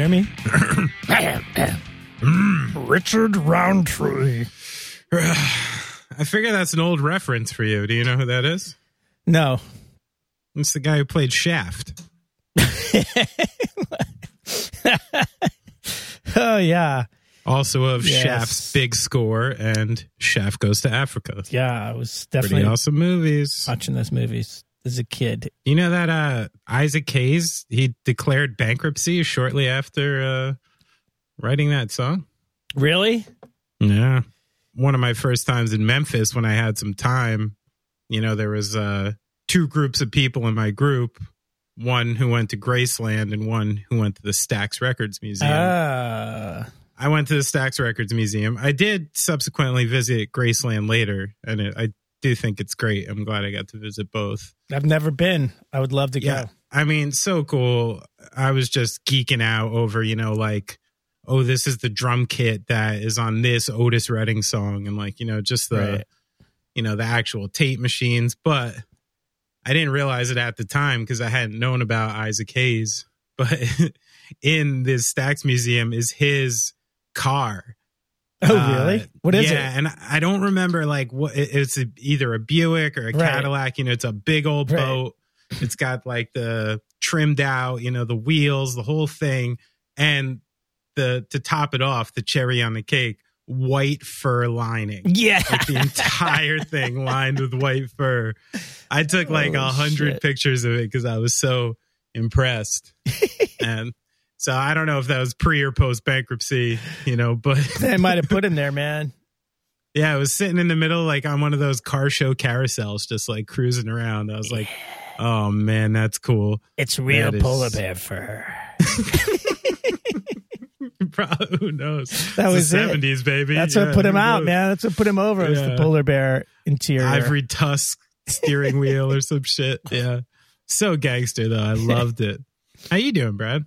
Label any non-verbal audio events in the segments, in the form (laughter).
Hear me? (coughs) Hmm, Richard Roundtree. (sighs) I figure that's an old reference for you. Do you know who that is? No. It's the guy who played Shaft. (laughs) Oh yeah, Also of Yes. Shaft's big score and Shaft Goes to Africa. yeah. I was Pretty definitely awesome movies. watching those movies as a kid. You know that uh Isaac Hayes, he declared bankruptcy shortly after uh writing that song? Really? Yeah. One of my first times in Memphis when I had some time, you know, there was uh two groups of people in my group, one who went to Graceland and one who went to the Stax Records Museum. Ah, I went to the Stax Records Museum. I did subsequently visit Graceland later, and it, I do think it's great. I'm glad I got to visit both. I've never been. I would love to Yeah. go. I mean, so cool. I was just geeking out over, you know, like, oh, this is the drum kit that is on this Otis Redding song, and like, you know, just the, Right. you know, the actual tape machines. But I didn't realize it at the time because I hadn't known about Isaac Hayes. (laughs) But in this Stax Museum is his car. (laughs) Oh, Uh, really? What is yeah, it? Yeah, and I don't remember like what it's either a Buick or a Right. Cadillac. You know, it's a big old Right. boat. It's got like the trimmed out, you know, the wheels, the whole thing, and the to top it off, the cherry on the cake, white fur lining. Yeah. Like the entire (laughs) thing lined with white fur. I took like a Oh, hundred pictures of it because I was so impressed. (laughs) and so I don't know if that was pre or post bankruptcy, you know, but (laughs) they might have put him there, man. yeah, I was sitting in the middle, like on one of those car show carousels, just like cruising around. I was like, oh man, that's cool. It's real That is- polar (laughs) bear fur. Probably, who knows? That It's was. 70s, baby. That's Yeah, what put him out, knows? man. That's what put him over. Was the polar bear interior. Ivory tusk steering wheel or some shit. Yeah. So gangster though. I (laughs) loved it. How you doing, Brad?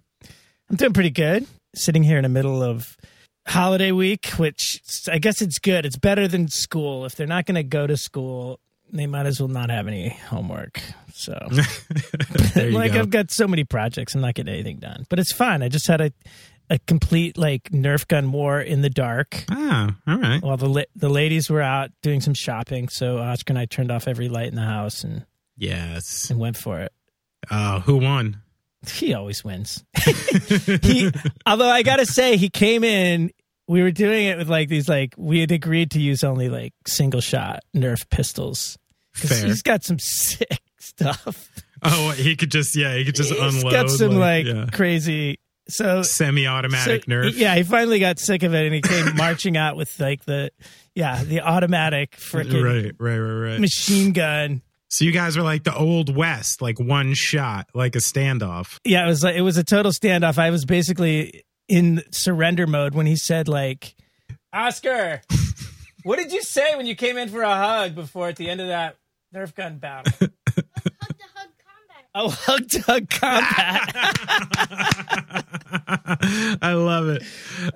I'm doing pretty good. Sitting here in the middle of holiday week, which I guess it's good. It's better than school. If they're not going to go to school, they might as well not have any homework. So, (laughs) like, go. I've got so many projects. I'm not getting anything done, but it's fine. I just had a a complete like Nerf gun war in the dark. Ah, all right. While the la- the ladies were out doing some shopping, so Oscar and I turned off every light in the house and Yes. and went for it. Uh, who won? (laughs) He always wins. (laughs) he, although I gotta say, he came in. We were doing it with like these like we had agreed to use only like single shot Nerf pistols because Fair. he's got some sick (laughs) stuff. Oh, he could just yeah, he could just He's unload. got some like, yeah. crazy. So semi-automatic so- Nerf. Yeah, he finally got sick of it and he came marching out with like the yeah the automatic freaking Right, right, right, right. machine gun. So you guys are like the old west, like one shot, like a standoff. Yeah, it was like it was a total standoff. I was basically in surrender mode when he said like, "Oscar, (laughs) what did you say when you came in for a hug before at the end of that Nerf gun battle?" (laughs) Oh, hug to hug combat. (laughs) I love it.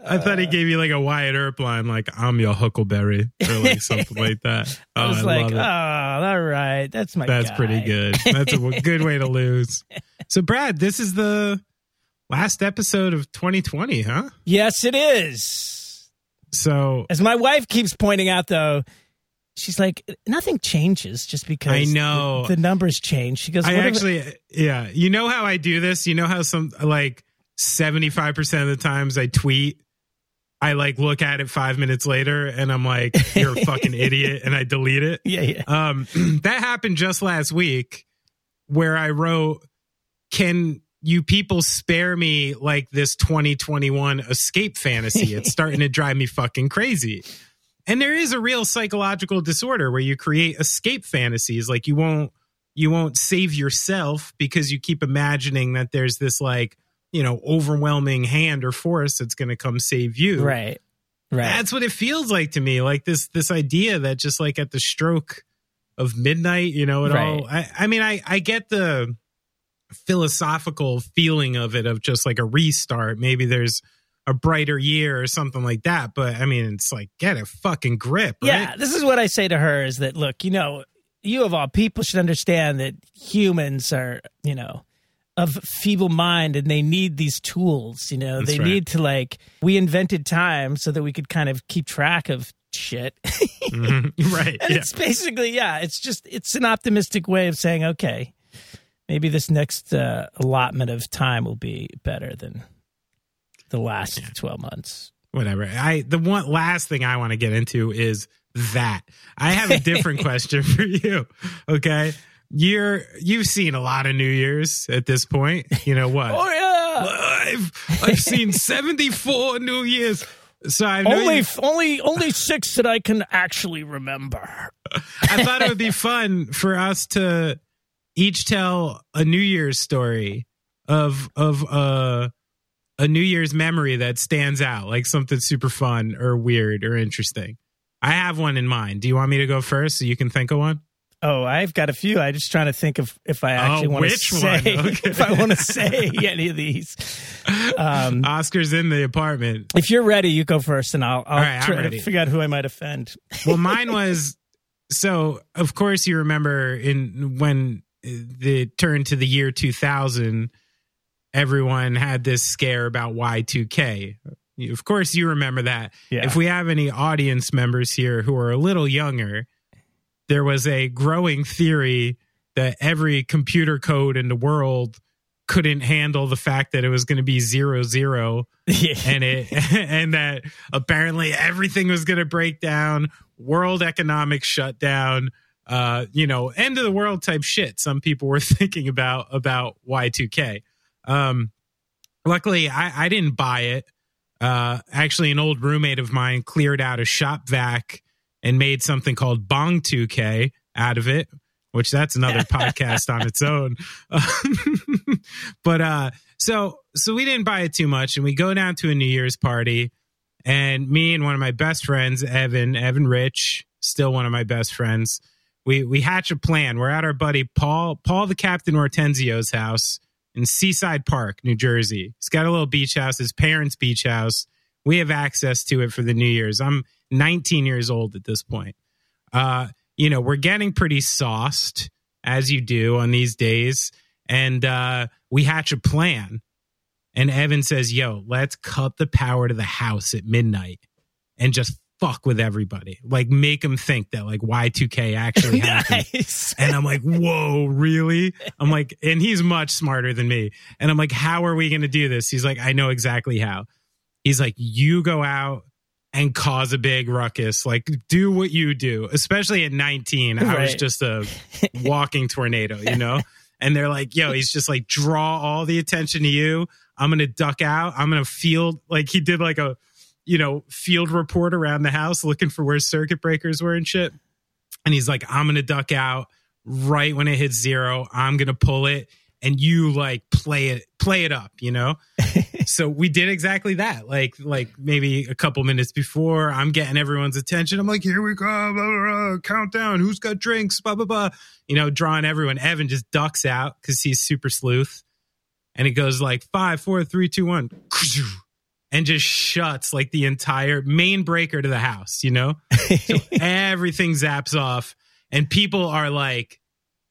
I thought he uh, gave you like a Wyatt Earp line, like "I'm your Huckleberry" or like something like that. (laughs) Oh, I was I like, "Oh, all right, that's my." That's guy." pretty good. That's a (laughs) good way to lose. So, Brad, this is the last episode of 2020, huh? Yes, it is. So As my wife keeps pointing out, though, she's like, nothing changes just because I know. the, the numbers change. She goes, I "What if- actually, yeah. You know how I do this? You know how some like 75% of the times I tweet, I like look at it five minutes later and I'm like, you're a fucking (laughs) idiot. And I delete it. yeah, yeah. Um, (clears throat) that happened just last week where I wrote, can you people spare me like this 2021 escape fantasy? It's starting to (laughs) drive me fucking crazy. And there is a real psychological disorder where you create escape fantasies. Like you won't, you won't save yourself because you keep imagining that there's this like, you know, overwhelming hand or force that's going to come save you. Right, right. That's what it feels like to me. Like this this idea that just like at the stroke of midnight, you know, it all Right. I, I mean, I, I get the philosophical feeling of it of just like a restart. Maybe there's a brighter year or something like that. But I mean, it's like get a fucking grip. Right? Yeah, this is what I say to her is that look, you know, you of all people should understand that humans are, you know, of feeble mind and they need these tools. You know, That's they right. need to like. We invented time so that we could kind of keep track of shit. (laughs) Mhm. (laughs) right. And Yeah. it's basically, yeah, it's just, it's an optimistic way of saying, okay, maybe this next uh, allotment of time will be better than the last 12 months. Whatever. I the one last thing I want to get into is that. I have a (laughs) different question for you. Okay. You're you've seen a lot of New Year's at this point. You know what? (laughs) Oh, yeah. I've I've seen 74 New Year's. So I Only, only, only six that I can actually remember. (laughs) I thought it would be fun for us to each tell a New Year's story of of uh, a New Year's memory that stands out, like something super fun or weird or interesting. I have one in mind. Do you want me to go first so you can think of one? Oh, I've got a few. I'm just trying to think of if I actually Oh, want to say? (laughs) Okay. (laughs) if I want to say any of these. Um, (laughs) Oscar's in the apartment. if you're ready, you go first, and I'll, I'll right, try to figure out who I might offend. Well, mine was so. Of course, you remember in when the turn to the year 2000, everyone had this scare about Y2K. Of course, you remember that. Yeah. If we have any audience members here who are a little younger, there was a growing theory that every computer code in the world couldn't handle the fact that it was going to be zero zero (laughs) and it (laughs) and that apparently everything was going to break down world economic shutdown uh you know end of the world type shit some people were (laughs) thinking about about y2k um luckily i i didn't buy it. Uh actually an old roommate of mine cleared out a shop vac and made something called bong 2k out of it which that's another (laughs) podcast on its own. (laughs) But uh so so we didn't buy it too much and we go down to a new year's party and me and one of my best friends evan evan rich still one of my best friends we we hatch a plan. We're at our buddy paul paul the captain hortensio's house in seaside park new jersey. He's got a little beach house. His parents beach house. We have access to it for the new year's. I'm 19 years old at this point. Uh you know we're getting pretty sauced as you do on these days. And uh we hatch a plan. And Evan says, Yo, let's cut the power to the house at midnight and just fuck with everybody. Like, make them think that like Y2K actually (laughs) happened. nice. And I'm like, Whoa, really? I'm like, and he's much smarter than me. And I'm like, How are we going to do this? He's like, I know exactly how. He's like, You go out and cause a big ruckus. Like, do what you do, especially at 19. I was just a (laughs) walking tornado, you know? And they're like, yo, he's just like, draw all the attention to you. I'm going to duck out. I'm going to field, like, he did like a, you know, field report around the house looking for where circuit breakers were and shit. And he's like, I'm going to duck out right when it hits zero. I'm going to pull it and you like play it, play it up, you know? (laughs) so we did exactly that. Like, like maybe a couple minutes before I'm getting everyone's attention. I'm like, here we go. Blah, blah, blah, countdown. Who's got drinks? Blah, blah, blah. You know, drawing everyone. Evan just ducks out because he's super sleuth. And it goes like five, four, three, two, one. (laughs) And just shuts like the entire main breaker to the house, you know? (laughs) So everything zaps off. And people are like,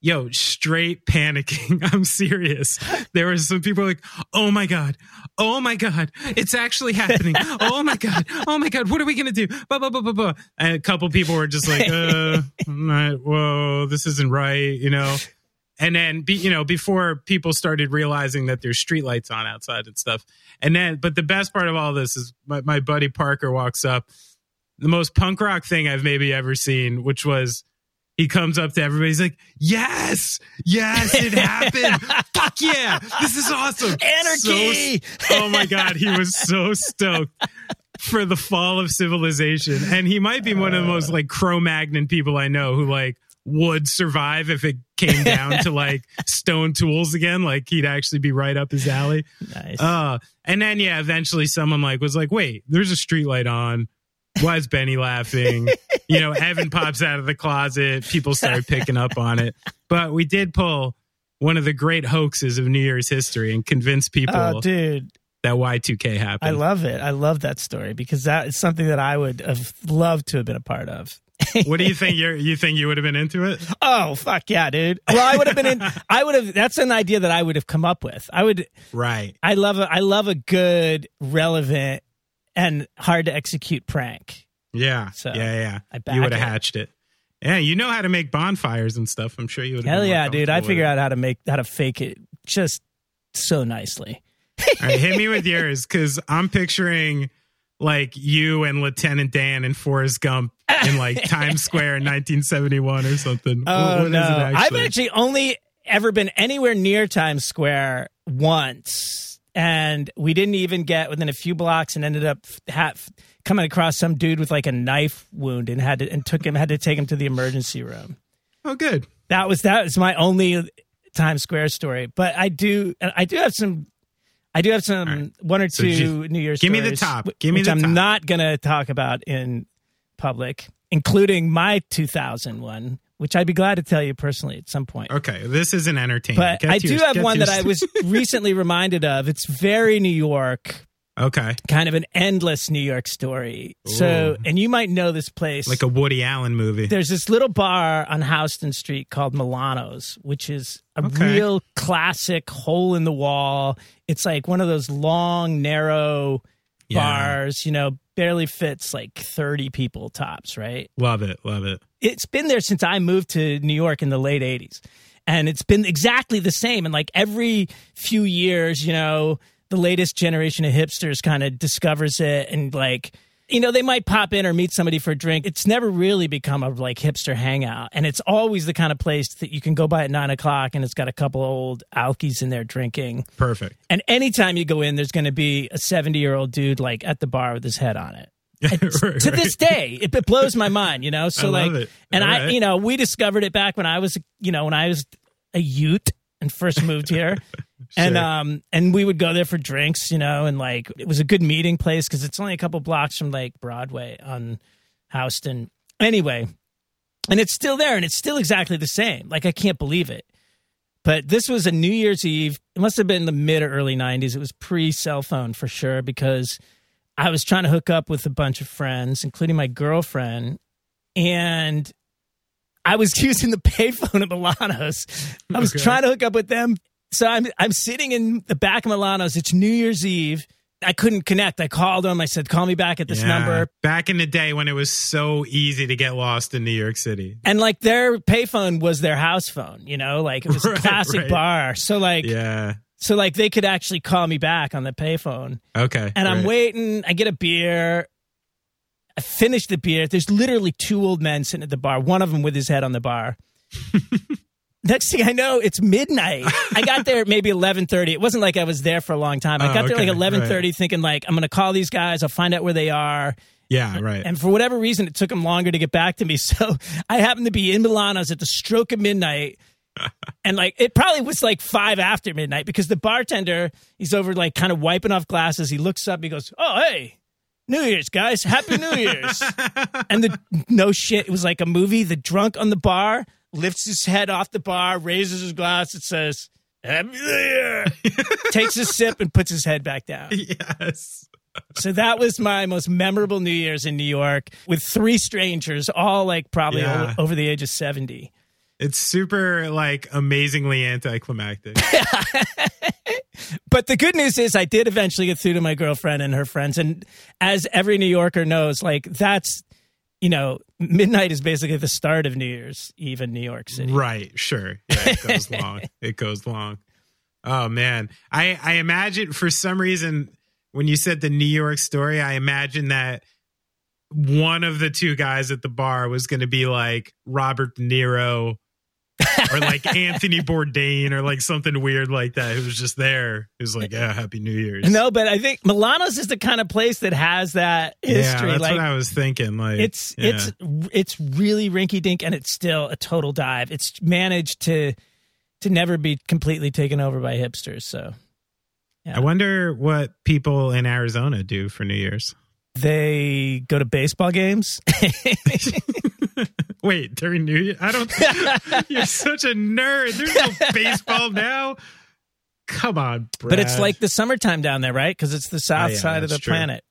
yo, straight panicking. (laughs) I'm serious. There were some people like, oh my God. Oh my God. It's actually happening. Oh my God. Oh my God. What are we going to do? Blah, blah, blah, blah, blah. And a couple people were just like, uh, (laughs) not- whoa, this isn't right, you know? And then, be, you know, before people started realizing that there's streetlights on outside and stuff. And then, but the best part of all this is my, my buddy Parker walks up, the most punk rock thing I've maybe ever seen, which was he comes up to everybody. He's like, "Yes, yes, it happened! (laughs) Fuck yeah, this is awesome! Anarchy! So- oh my god, he was so stoked for the fall of civilization, and he might be one of the most like Cro-Magnon people I know who like would survive if it came (laughs) down to like stone tools again. Like he'd actually be right up his alley. nice. Uh, and then yeah, eventually someone like was like, "Wait, there's a streetlight on. Why is Benny laughing?" (laughs) you know, Evan pops out of the closet. People start picking up on it. But we did pull one of the great hoaxes of New Year's history and convince people oh, dude. that Y2K happened. I love it. I love that story because that is something that I would have loved to have been a part of. What do you think? You you think you would have been into it? Oh fuck yeah, dude. Well, I would have been in. (laughs) I would have. That's an idea that I would have come up with. I would. Right. I love a. I love a good, relevant, and hard to execute prank. Yeah. So, yeah, yeah. You would have hatched it. Yeah, you know how to make bonfires and stuff. I'm sure you would. Hell yeah, dude. I figured out how to make how to fake it just so nicely. All right, hit me with yours because I'm picturing like you and Lieutenant Dan and Forrest Gump in like (laughs) Times Square in 1971 or something. Oh what no! it I've actually only ever been anywhere near Times Square once, and we didn't even get within a few blocks, and ended up ha- coming across some dude with like a knife wound, and had to and took him had to take him to the emergency room. Oh, good. That was that was my only Times Square story. But I do I do have some. I do have some right. one or So two New Year's. give me the stories, top. Give me which the I'm top. not going to talk about in public, including my 2001, which I'd be glad to tell you personally at some point. Okay, this is an entertainment. But Get I do have one that I was (laughs) recently reminded of. It's very New York, okay, kind of an endless New York story. So, and you might know this place. like a Woody Allen movie. There's this little bar on Houston Street called Milano's, which is a Okay. real classic hole in the wall. It's like one of those long, narrow Yeah. bars, you know, barely fits like 30 people tops, right? Love it, love it. It's been there since I moved to New York in the late 80s. And it's been exactly the same. And like every few years, you know, the latest generation of hipsters kind of discovers it and like, you know, they might pop in or meet somebody for a drink. It's never really become a like hipster hangout. And it's always the kind of place that you can go by at nine o'clock and it's got a couple old alkies in there drinking. Perfect. And anytime you go in, there's going to be a 70 year old dude like at the bar with his head on it (laughs) Right, to this day it, it blows my mind you know (laughs) so like it. and All i right. you know we discovered it back when i was you know when i was a ute and first moved here (laughs) and um and we would go there for drinks you know and like it was a good meeting place because it's only a couple blocks from like broadway on houston anyway and it's still there and it's still exactly the same like i can't believe it but this was a new year's eve it must have been the mid or early 90s it was pre cell phone for sure because I was trying to hook up with a bunch of friends, including my girlfriend, and I was (laughs) using the payphone at Milano's. I was Okay. trying to hook up with them. So I'm I'm sitting in the back of Milano's. It's New Year's Eve. I couldn't connect. I called them. I said, "Call me back at this Yeah. number." Back in the day when it was so easy to get lost in New York City. And like their payphone was their house phone. You know, like it was a (laughs) classic right. bar. So like Yeah. so like they could actually call me back on the payphone. Okay. and I'm waiting. I get a beer. I finish the beer. There's literally two old men sitting at the bar. One of them with his head on the bar. (laughs) Next thing I know, it's midnight. I got there at maybe 11:30. It wasn't like I was there for a long time. I Oh, got there like okay, 11:30, thinking like I'm going to call these guys. I'll find out where they are. Yeah. Right. And for whatever reason, it took them longer to get back to me. (laughs) So I happened to be in Milano's at the stroke of midnight. (laughs) and like it probably was like five after midnight because the bartender, he's over like kind of wiping off glasses. He looks up, he goes, Oh, hey, New Year's, guys. Happy New Year's. (laughs) and the no shit, it was like a movie. The drunk on the bar lifts his head off the bar, raises his glass, and says, Happy New Year. Takes a sip and puts his head back down. yes. So that was my most memorable New Year's in New York with three strangers, all like probably Yeah. over the age of 70. It's super like amazingly anticlimactic. (laughs) But the good news is I did eventually get through to my girlfriend and her friends. And as every New Yorker knows, like that's, you know, midnight is basically the start of New Year's Eve in New York City. right. Sure. Yeah, it goes (laughs) long. It goes long. Oh man. I I imagine for some reason when you said the New York story, I imagine that one of the two guys at the bar was going to be like Robert De Niro (laughs) or like Anthony Bourdain or like something weird like that who was just there. Who's like, yeah, Happy New Year's. No, but I think Milano's is the kind of place that has that history. Yeah, that's like what I was thinking. Like it's yeah. it's it's really rinky dink and it's still a total dive. It's managed to to never be completely taken over by hipsters. So I wonder what people in Arizona do for New Year's. they go to baseball games. (laughs) (laughs) Wait, during New Year? I don't. (laughs) you're such a nerd. There's no baseball now. Come on, Brad. but it's like the summertime down there, right? Because it's the oh, south Oh, yeah, side of the true. planet.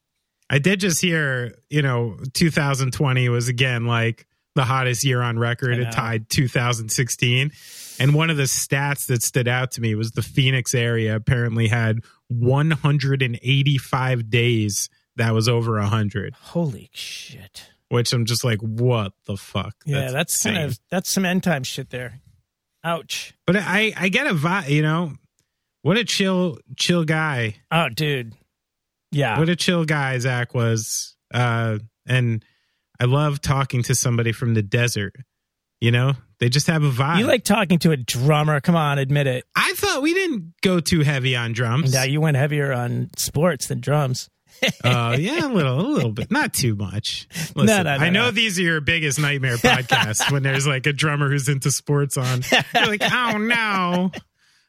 I did just hear. You know, 2020 was again like the hottest year on record. It tied 2016. And one of the stats that stood out to me was the Phoenix area apparently had 185 days that was over 100. Holy shit. Which I'm just like, what the fuck? Yeah, that's, that's kind of that's some end time shit there. Ouch. But I I get a vibe, you know. What a chill chill guy. Oh, dude. Yeah. What a chill guy Zach was. Uh and I love talking to somebody from the desert. You know, they just have a vibe. You like talking to a drummer. Come on, admit it. I thought we didn't go too heavy on drums. Yeah, you went heavier on sports than drums. Oh (laughs) uh, yeah, a little, a little bit, not too much. (laughs) Listen, no, no, no, I know these are your biggest nightmare podcasts when there's like a drummer who's into sports on. You're like, oh no,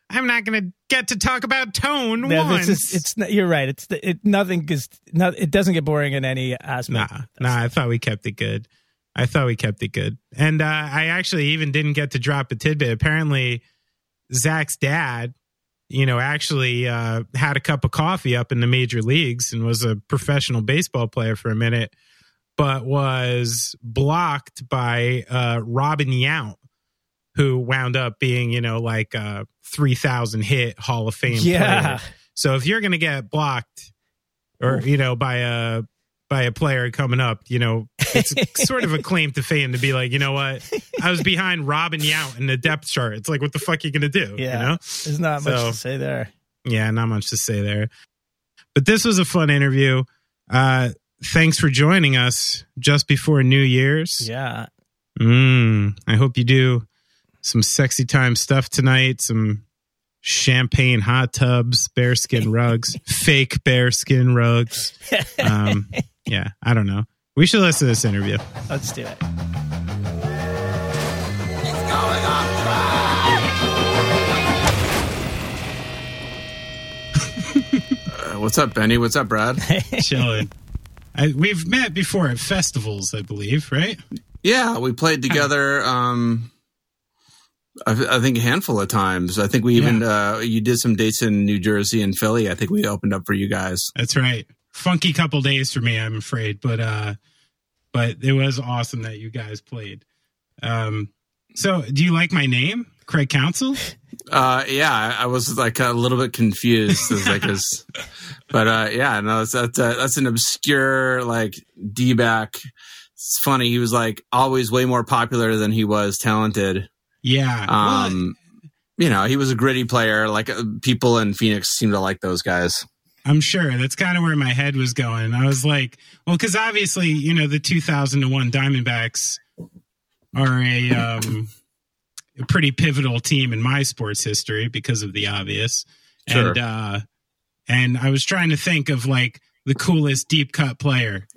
I'm not going to get to talk about tone no, once. Is, it's you're right. It's it nothing is not. It doesn't get boring in any aspect. Nah, nah. I thought we kept it good. I thought we kept it good, and uh, I actually even didn't get to drop a tidbit. Apparently, Zach's dad, you know, actually uh, had a cup of coffee up in the major leagues and was a professional baseball player for a minute, but was blocked by uh, Robin Yount who wound up being, you know, like a 3,000 hit Hall of Fame yeah. player. So if you're going to get blocked or, you know, by a, by a player coming up, you know, it's (laughs) sort of a claim to fame to be like, you know what? I was behind Robin Yount in the depth chart. It's like, what the fuck are you going to do? Yeah. You know? There's not so, much to say there. Yeah, not much to say there. But this was a fun interview. Uh, thanks for joining us just before New Year's. Yeah. Mm, I hope you do some sexy time stuff tonight, some champagne hot tubs, bearskin (laughs) rugs, fake bearskin rugs. (laughs) Um, yeah, I don't know. We should listen to this interview. Let's do it. uh, what's up, Benny? What's up, Brad? (laughs) Chilling. I, we've met before at festivals, I believe, right? Yeah, we played together. Um, I, I, think a handful of times. I think we even yeah. uh, you did some dates in New Jersey and Philly. I think we opened up for you guys. That's right. Funky couple days for me, I'm afraid, but uh, but it was awesome that you guys played. Um, so do you like my name, Craig Counsell? (laughs) Uh, yeah, I, I was like a little bit confused, like, (laughs) but uh, yeah, no, that's that's, uh, that's an obscure like D back. It's funny. He was like always way more popular than he was talented. Yeah. Um, well, you know, he was a gritty player. Like uh, people in Phoenix seem to like those guys. I'm sure that's kind of where my head was going. I was like, well, because obviously, you know, the 2001 Diamondbacks are a, um, a pretty pivotal team in my sports history because of the obvious. Sure. And, uh, and I was trying to think of like the coolest deep cut player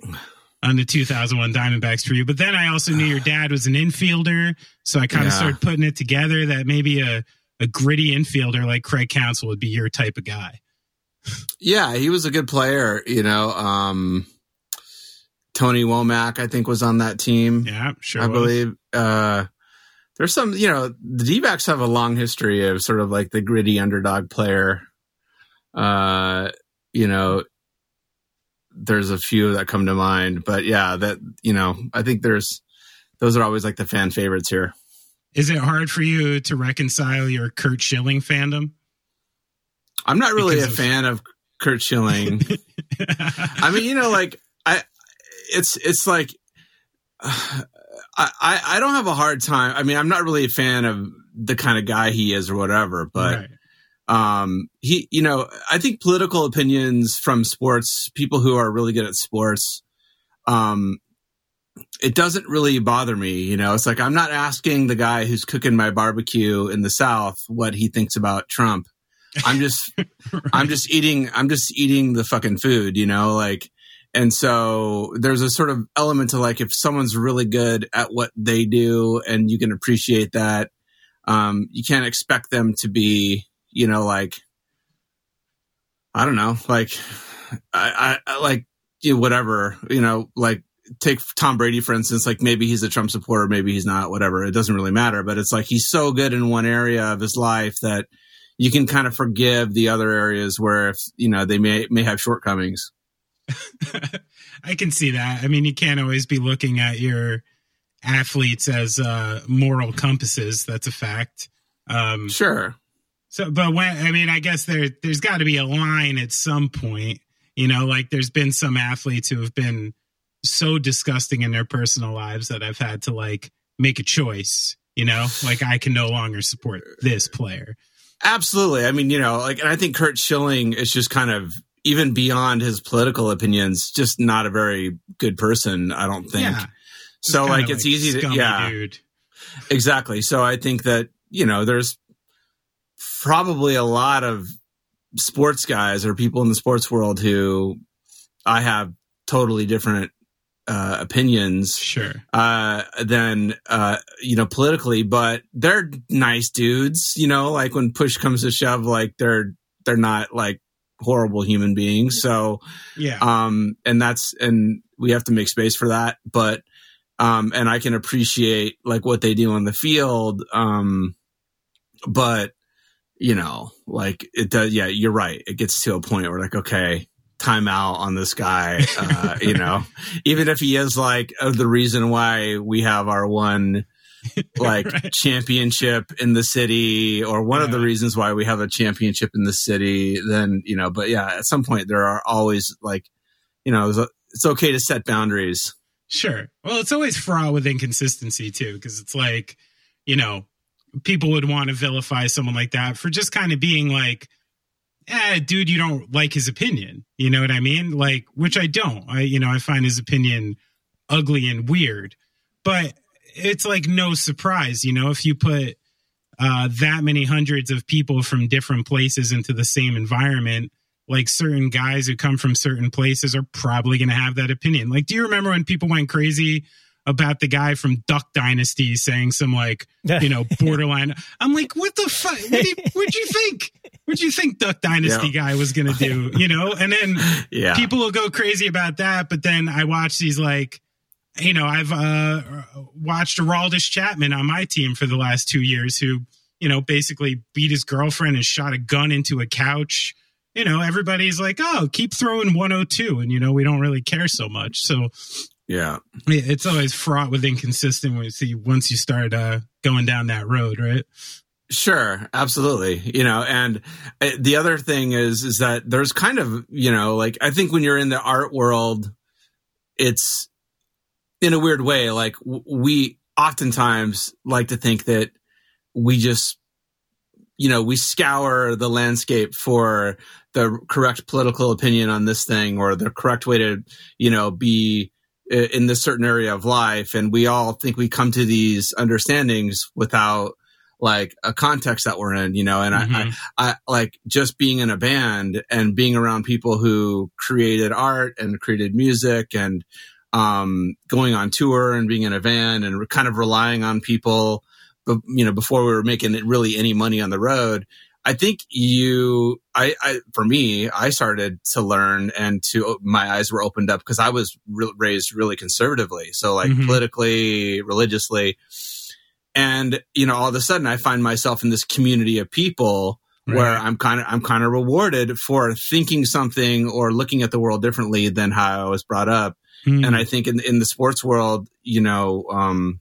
on the 2001 Diamondbacks for you. But then I also knew your dad was an infielder, so I kind of yeah. started putting it together that maybe a a gritty infielder like Craig Counsell would be your type of guy. Yeah, he was a good player. You know, um, Tony Womack, I think, was on that team. Yeah, sure. I was. believe. Uh, there's some, you know, the D backs have a long history of sort of like the gritty underdog player. Uh, you know, there's a few that come to mind, but yeah, that you know, I think there's those are always like the fan favorites here. Is it hard for you to reconcile your Curt Schilling fandom? I'm not really because a of... fan of Curt Schilling. (laughs) I mean, you know, like I, it's it's like uh, I I don't have a hard time. I mean, I'm not really a fan of the kind of guy he is or whatever, but. Right um, he, you know, I think political opinions from sports, people who are really good at sports, um, it doesn't really bother me. You know, it's like I'm not asking the guy who's cooking my barbecue in the South what he thinks about Trump. I'm just, (laughs) right. I'm just eating, I'm just eating the fucking food, you know, like, and so there's a sort of element to like if someone's really good at what they do and you can appreciate that, um, you can't expect them to be you know, like, I don't know, like, I, I, like, you know, whatever, you know, like, take Tom Brady, for instance, like maybe he's a Trump supporter, maybe he's not, whatever. It doesn't really matter, but it's like he's so good in one area of his life that you can kind of forgive the other areas where, if, you know, they may, may have shortcomings. (laughs) I can see that. I mean, you can't always be looking at your, athletes as uh, moral compasses. That's a fact. Um, sure. So, but when I mean, I guess there there's got to be a line at some point. You know, like there's been some athletes who have been so disgusting in their personal lives that I've had to like make a choice. You know, like I can no longer support this player. Absolutely. I mean, you know, like, and I think Curt Schilling is just kind of even beyond his political opinions, just not a very good person. I don't think. Yeah. So, like, it's like easy to, yeah, dude. exactly. So, I think that you know, there's probably a lot of sports guys or people in the sports world who I have totally different uh, opinions sure uh, than uh, you know politically but they're nice dudes you know like when push comes to shove like they're they're not like horrible human beings so yeah um and that's and we have to make space for that but um and i can appreciate like what they do on the field um but you know, like it does. Yeah, you're right. It gets to a point where like, okay, time out on this guy. Uh, you know, (laughs) even if he is like uh, the reason why we have our one (laughs) like right. championship in the city or one yeah. of the reasons why we have a championship in the city, then, you know, but yeah, at some point there are always like, you know, it's okay to set boundaries. Sure. Well, it's always fraught with inconsistency too, because it's like, you know, people would want to vilify someone like that for just kind of being like, eh, dude, you don't like his opinion. You know what I mean? Like, which I don't. I, you know, I find his opinion ugly and weird, but it's like no surprise, you know, if you put uh, that many hundreds of people from different places into the same environment, like certain guys who come from certain places are probably going to have that opinion. Like, do you remember when people went crazy about the guy from Duck Dynasty saying some like you know (laughs) borderline. I'm like, what the fuck? What you, what'd you think? What'd you think Duck Dynasty yeah. guy was gonna do? You know, and then (laughs) yeah. people will go crazy about that. But then I watch these like. You know, I've uh, watched Aroldis Chapman on my team for the last two years, who you know basically beat his girlfriend and shot a gun into a couch you know, everybody's like, oh, keep throwing 102. And, you know, we don't really care so much. So yeah. It's always fraught with inconsistency once you start uh, going down that road, right? Sure, absolutely. You know, and uh, the other thing is is that there's kind of, you know, like I think when you're in the art world, it's in a weird way like we oftentimes like to think that we just you know, we scour the landscape for the correct political opinion on this thing or the correct way to, you know, be in this certain area of life and we all think we come to these understandings without like a context that we're in you know and mm-hmm. I, I, I like just being in a band and being around people who created art and created music and um going on tour and being in a van and kind of relying on people you know before we were making really any money on the road I think you, I, I, for me, I started to learn and to, my eyes were opened up because I was re- raised really conservatively. So like mm-hmm. politically, religiously. And, you know, all of a sudden I find myself in this community of people right. where I'm kind of, I'm kind of rewarded for thinking something or looking at the world differently than how I was brought up. Mm-hmm. And I think in, in the sports world, you know, um,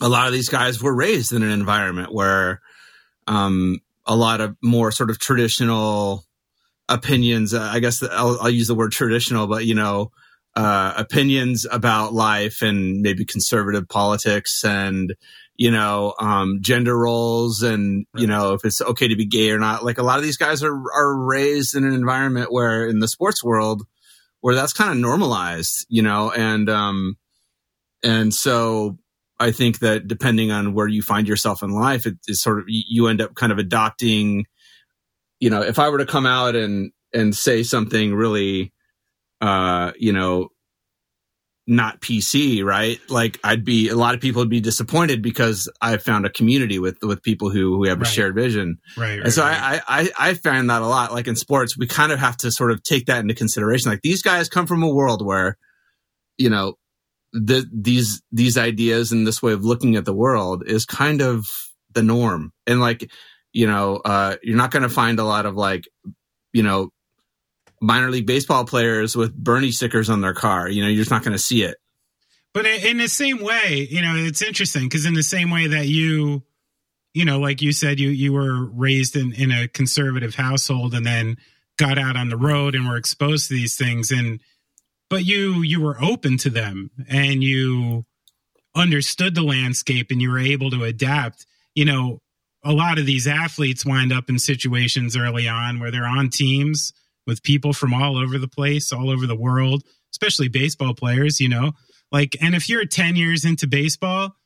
a lot of these guys were raised in an environment where, um, a lot of more sort of traditional opinions. Uh, I guess I'll, I'll, use the word traditional, but you know, uh, opinions about life and maybe conservative politics and you know um, gender roles and you know if it's okay to be gay or not. Like a lot of these guys are are raised in an environment where in the sports world where that's kind of normalized, you know, and um, and so I think that depending on where you find yourself in life, it is sort of you end up kind of adopting. You know, if I were to come out and and say something really, uh, you know, not PC, right? Like I'd be a lot of people would be disappointed because I found a community with with people who who have right. a shared vision. Right. right and so right. I, I I found that a lot. Like in sports, we kind of have to sort of take that into consideration. Like these guys come from a world where, you know, the, these these ideas and this way of looking at the world is kind of the norm. And like you know uh, you're not going to find a lot of like you know minor league baseball players with bernie stickers on their car. You know you're just not going to see it. But in the same way, you know, it's interesting because in the same way that you, you know, like you said, you you were raised in in a conservative household and then got out on the road and were exposed to these things. And but you you were open to them and you understood the landscape and you were able to adapt. You know a lot of these athletes wind up in situations early on where they're on teams with people from all over the place all over the world especially baseball players you know? Like and if you're 10 years into baseball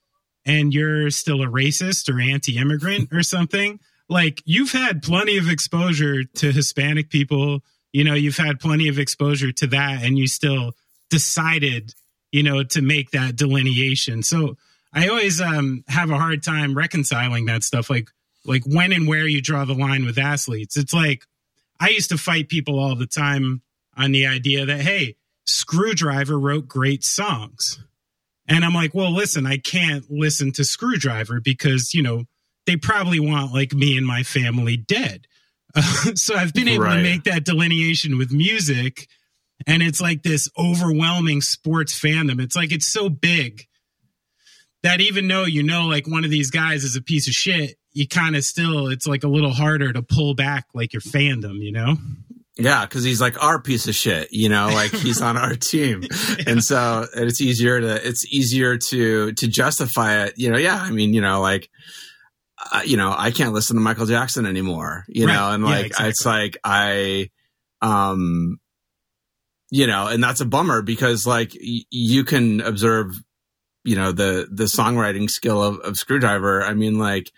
and you're still a racist or anti-immigrant (laughs) or something like you've had plenty of exposure to hispanic people you know you've had plenty of exposure to that and you still decided you know to make that delineation. So i always um have a hard time reconciling that stuff. Like like when and where you draw the line with athletes. It's like i used to fight people all the time on the idea that hey skrewdriver wrote great songs. And i'm like well listen i can't listen to skrewdriver because you know they probably want like me and my family dead (laughs) so I've been able right. to make that delineation with music. And it's like this overwhelming sports fandom. It's like it's so big that even though you know like one of these guys is a piece of shit, you kind of still it's like a little harder to pull back like your fandom, you know? Yeah, because he's like our piece of shit, you know, like he's on our team, (laughs) yeah. and so it's easier to it's easier to to justify it, you know. Yeah, I mean, you know, like uh, you know, I can't listen to Michael Jackson anymore, you right. know, and like, yeah, exactly. it's like, I, um, you know, and that's a bummer because like y- you can observe, you know, the, the songwriting skill of, of Skrewdriver. I mean, like,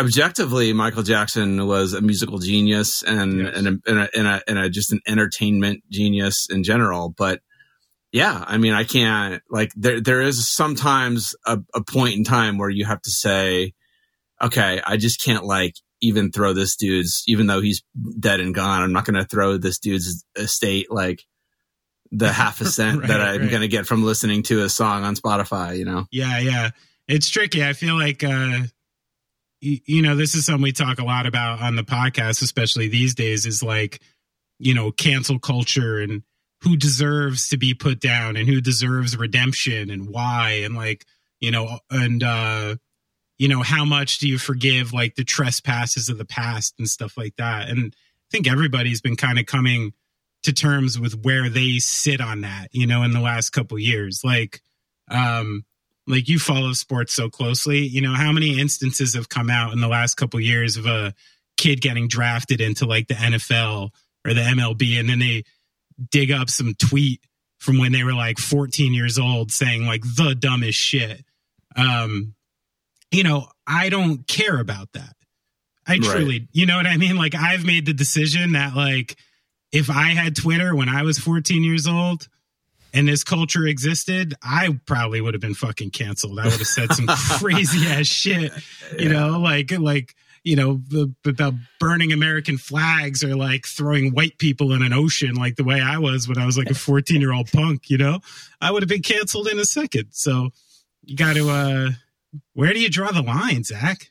objectively, Michael Jackson was a musical genius and, yes. and, a, and, a, and, a, and a, just an entertainment genius in general. But yeah, I mean, I can't like there, there is sometimes a, a point in time where you have to say, okay, I just can't like even throw this dude's, even though he's dead and gone, I'm not going to throw this dude's estate like the (laughs) half a cent right, that I'm right. going to get from listening to a song on Spotify, you know? Yeah, yeah. It's tricky. I feel like, uh, you know, this is something we talk a lot about on the podcast, especially these days, is like, you know, cancel culture and who deserves to be put down and who deserves redemption and why. And like, you know, and, uh, you know, how much do you forgive like the trespasses of the past and stuff like that? And I think everybody's been kind of coming to terms with where they sit on that, you know, in the last couple years. Like, um, like you follow sports so closely, you know, how many instances have come out in the last couple years of a kid getting drafted into like the NFL or the MLB and then they dig up some tweet from when they were like 14 years old saying like the dumbest shit. Um, you know, I don't care about that. I truly, right. you know what I mean? Like I've made the decision that like if I had Twitter when I was 14 years old and this culture existed, I probably would have been fucking canceled. I would have said some (laughs) crazy ass shit, you yeah. know, like like you know about burning American flags or like throwing white people in an ocean, like the way I was when I was like a 14 year old punk. You know, I would have been canceled in a second. So you got to uh where do you draw the line, Zach?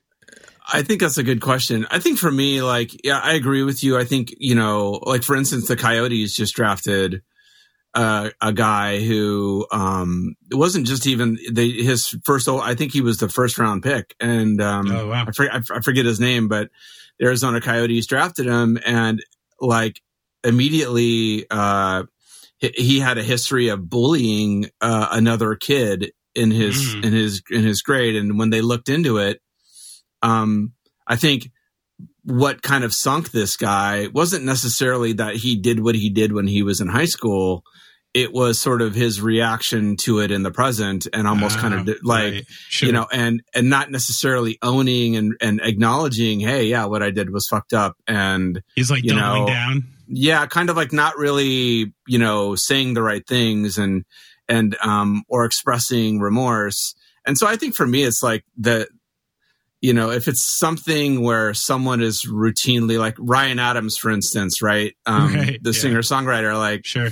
I think that's a good question. I think for me, like, yeah, I agree with you. I think, you know, like for instance, the Coyotes just drafted uh, a guy who um, it wasn't just even the, his first. I think he was the first round pick, and um, oh, wow. I, forget, I forget his name, but the Arizona Coyotes drafted him, and like immediately, uh, he, he had a history of bullying uh, another kid in his mm. in his in his grade and when they looked into it um i think what kind of sunk this guy wasn't necessarily that he did what he did when he was in high school it was sort of his reaction to it in the present and almost kind of ah, like right. sure. you know and and not necessarily owning and and acknowledging hey yeah what i did was fucked up and he's like you doubling know, down yeah kind of like not really you know saying the right things and and um, or expressing remorse. And so I think for me, it's like the, you know, if it's something where someone is routinely like Ryan Adams, for instance, right? Um, right the yeah. singer songwriter, like, sure.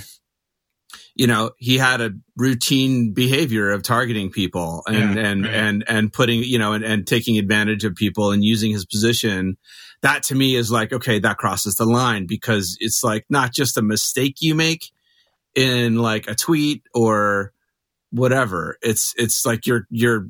You know, he had a routine behavior of targeting people and, yeah, and, right. and, and putting, you know, and, and taking advantage of people and using his position. That to me is like, okay, that crosses the line because it's like not just a mistake you make, in like a tweet or whatever. It's it's like you're you're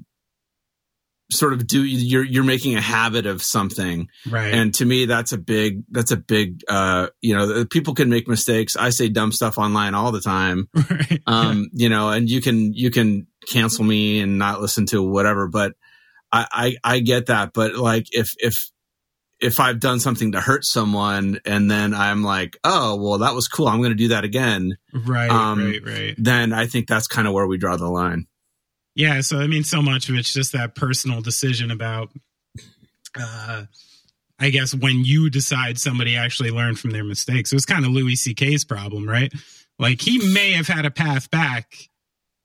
sort of do you're you're making a habit of something. Right. And to me that's a big that's a big uh you know people can make mistakes. I say dumb stuff online all the time. (laughs) Right. um you know and you can you can cancel me and not listen to whatever but I, I i get that. But like if if if I've done something to hurt someone and then I'm like, oh, well, that was cool. I'm going to do that again. Right, um, right, right. Then I think that's kind of where we draw the line. Yeah. So, I mean, so much of it's just that personal decision about, uh, I guess when you decide somebody actually learned from their mistakes. It was kind of Louis C.K.'s problem, right? Like he may have had a path back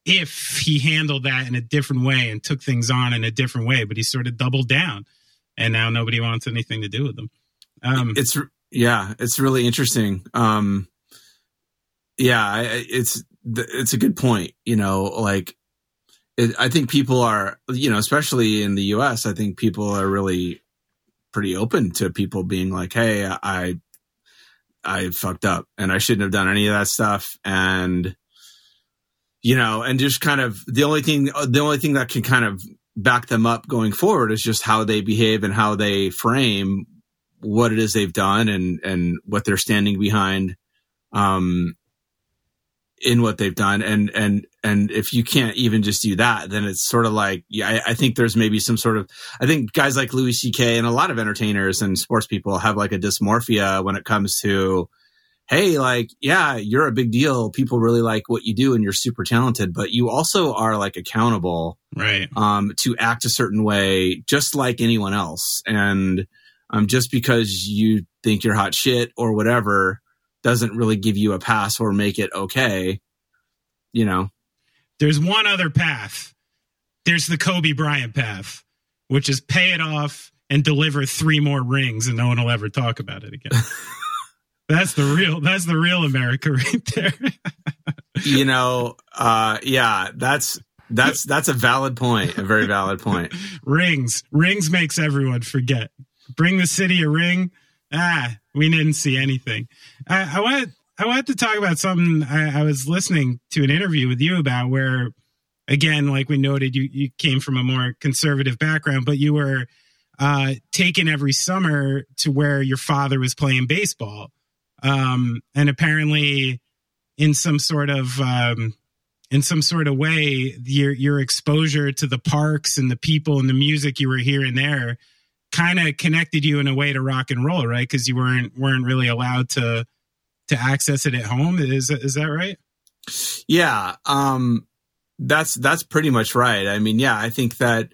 if he handled that in a different way and took things on in a different way, but he sort of doubled down and now nobody wants anything to do with them. Um, it's yeah, it's really interesting. Um, yeah, it's it's a good point. You know, like it, I think people are, you know, especially in the U.S. I think people are really pretty open to people being like, "Hey, I I fucked up and I shouldn't have done any of that stuff," and you know, and just kind of the only thing the only thing that can kind of back them up going forward is just how they behave and how they frame what it is they've done and and what they're standing behind um in what they've done. And and and if you can't even just do that then it's sort of like yeah I, I, think there's maybe some sort of i think guys like louis ck and a lot of entertainers and sports people have like a dysmorphia when it comes to hey, like, yeah, you're a big deal. People really like what you do and you're super talented, but you also are like accountable, right? Um, to act a certain way, just like anyone else. And, um, just because you think you're hot shit or whatever doesn't really give you a pass or make it okay. You know, there's one other path. There's the Kobe Bryant path, which is pay it off and deliver three more rings and no one will ever talk about it again. (laughs) That's the real. That's the real America (laughs) right there. you know, uh, yeah, that's that's that's a valid point. A very valid point. (laughs) Rings, rings makes everyone forget. Bring the city a ring. Ah, we didn't see anything. I, I want. I wanted to talk about something. I, I was listening to an interview with you about where, again, like we noted, you you came from a more conservative background, but you were uh, taken every summer to where your father was playing baseball um, and apparently in some sort of um, in some sort of way your your exposure to the parks and the people and the music you were hearing there kind of connected you in a way to rock and roll right? Because you weren't weren't really allowed to to access it at home. Is is that right? Yeah um that's that's pretty much right. I mean yeah i think that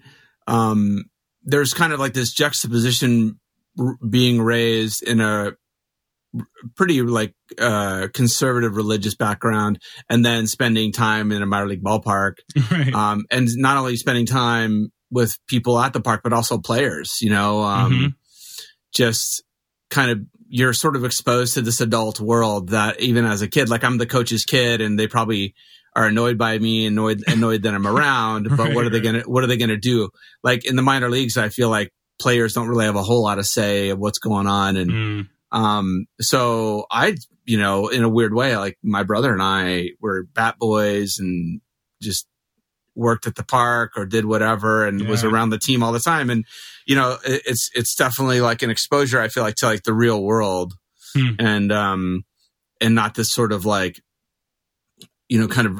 um there's kind of like this juxtaposition being raised in a pretty like uh, conservative religious background and then spending time in a minor league ballpark (laughs) right. um, and not only spending time with people at the park but also players you know um, mm-hmm. just kind of you're sort of exposed to this adult world that even as a kid like i'm the coach's kid and they probably are annoyed by me annoyed annoyed that i'm (laughs) around but right, what are they gonna what are they gonna do like in the minor leagues i feel like players don't really have a whole lot of say of what's going on and mm um, so I, you know, in a weird way, like my brother and I were bat boys and just worked at the park or did whatever and yeah. was around the team all the time. And, you know, it, it's, it's definitely like an exposure, I feel like, to like the real world hmm. and, um, and not this sort of like, you know, kind of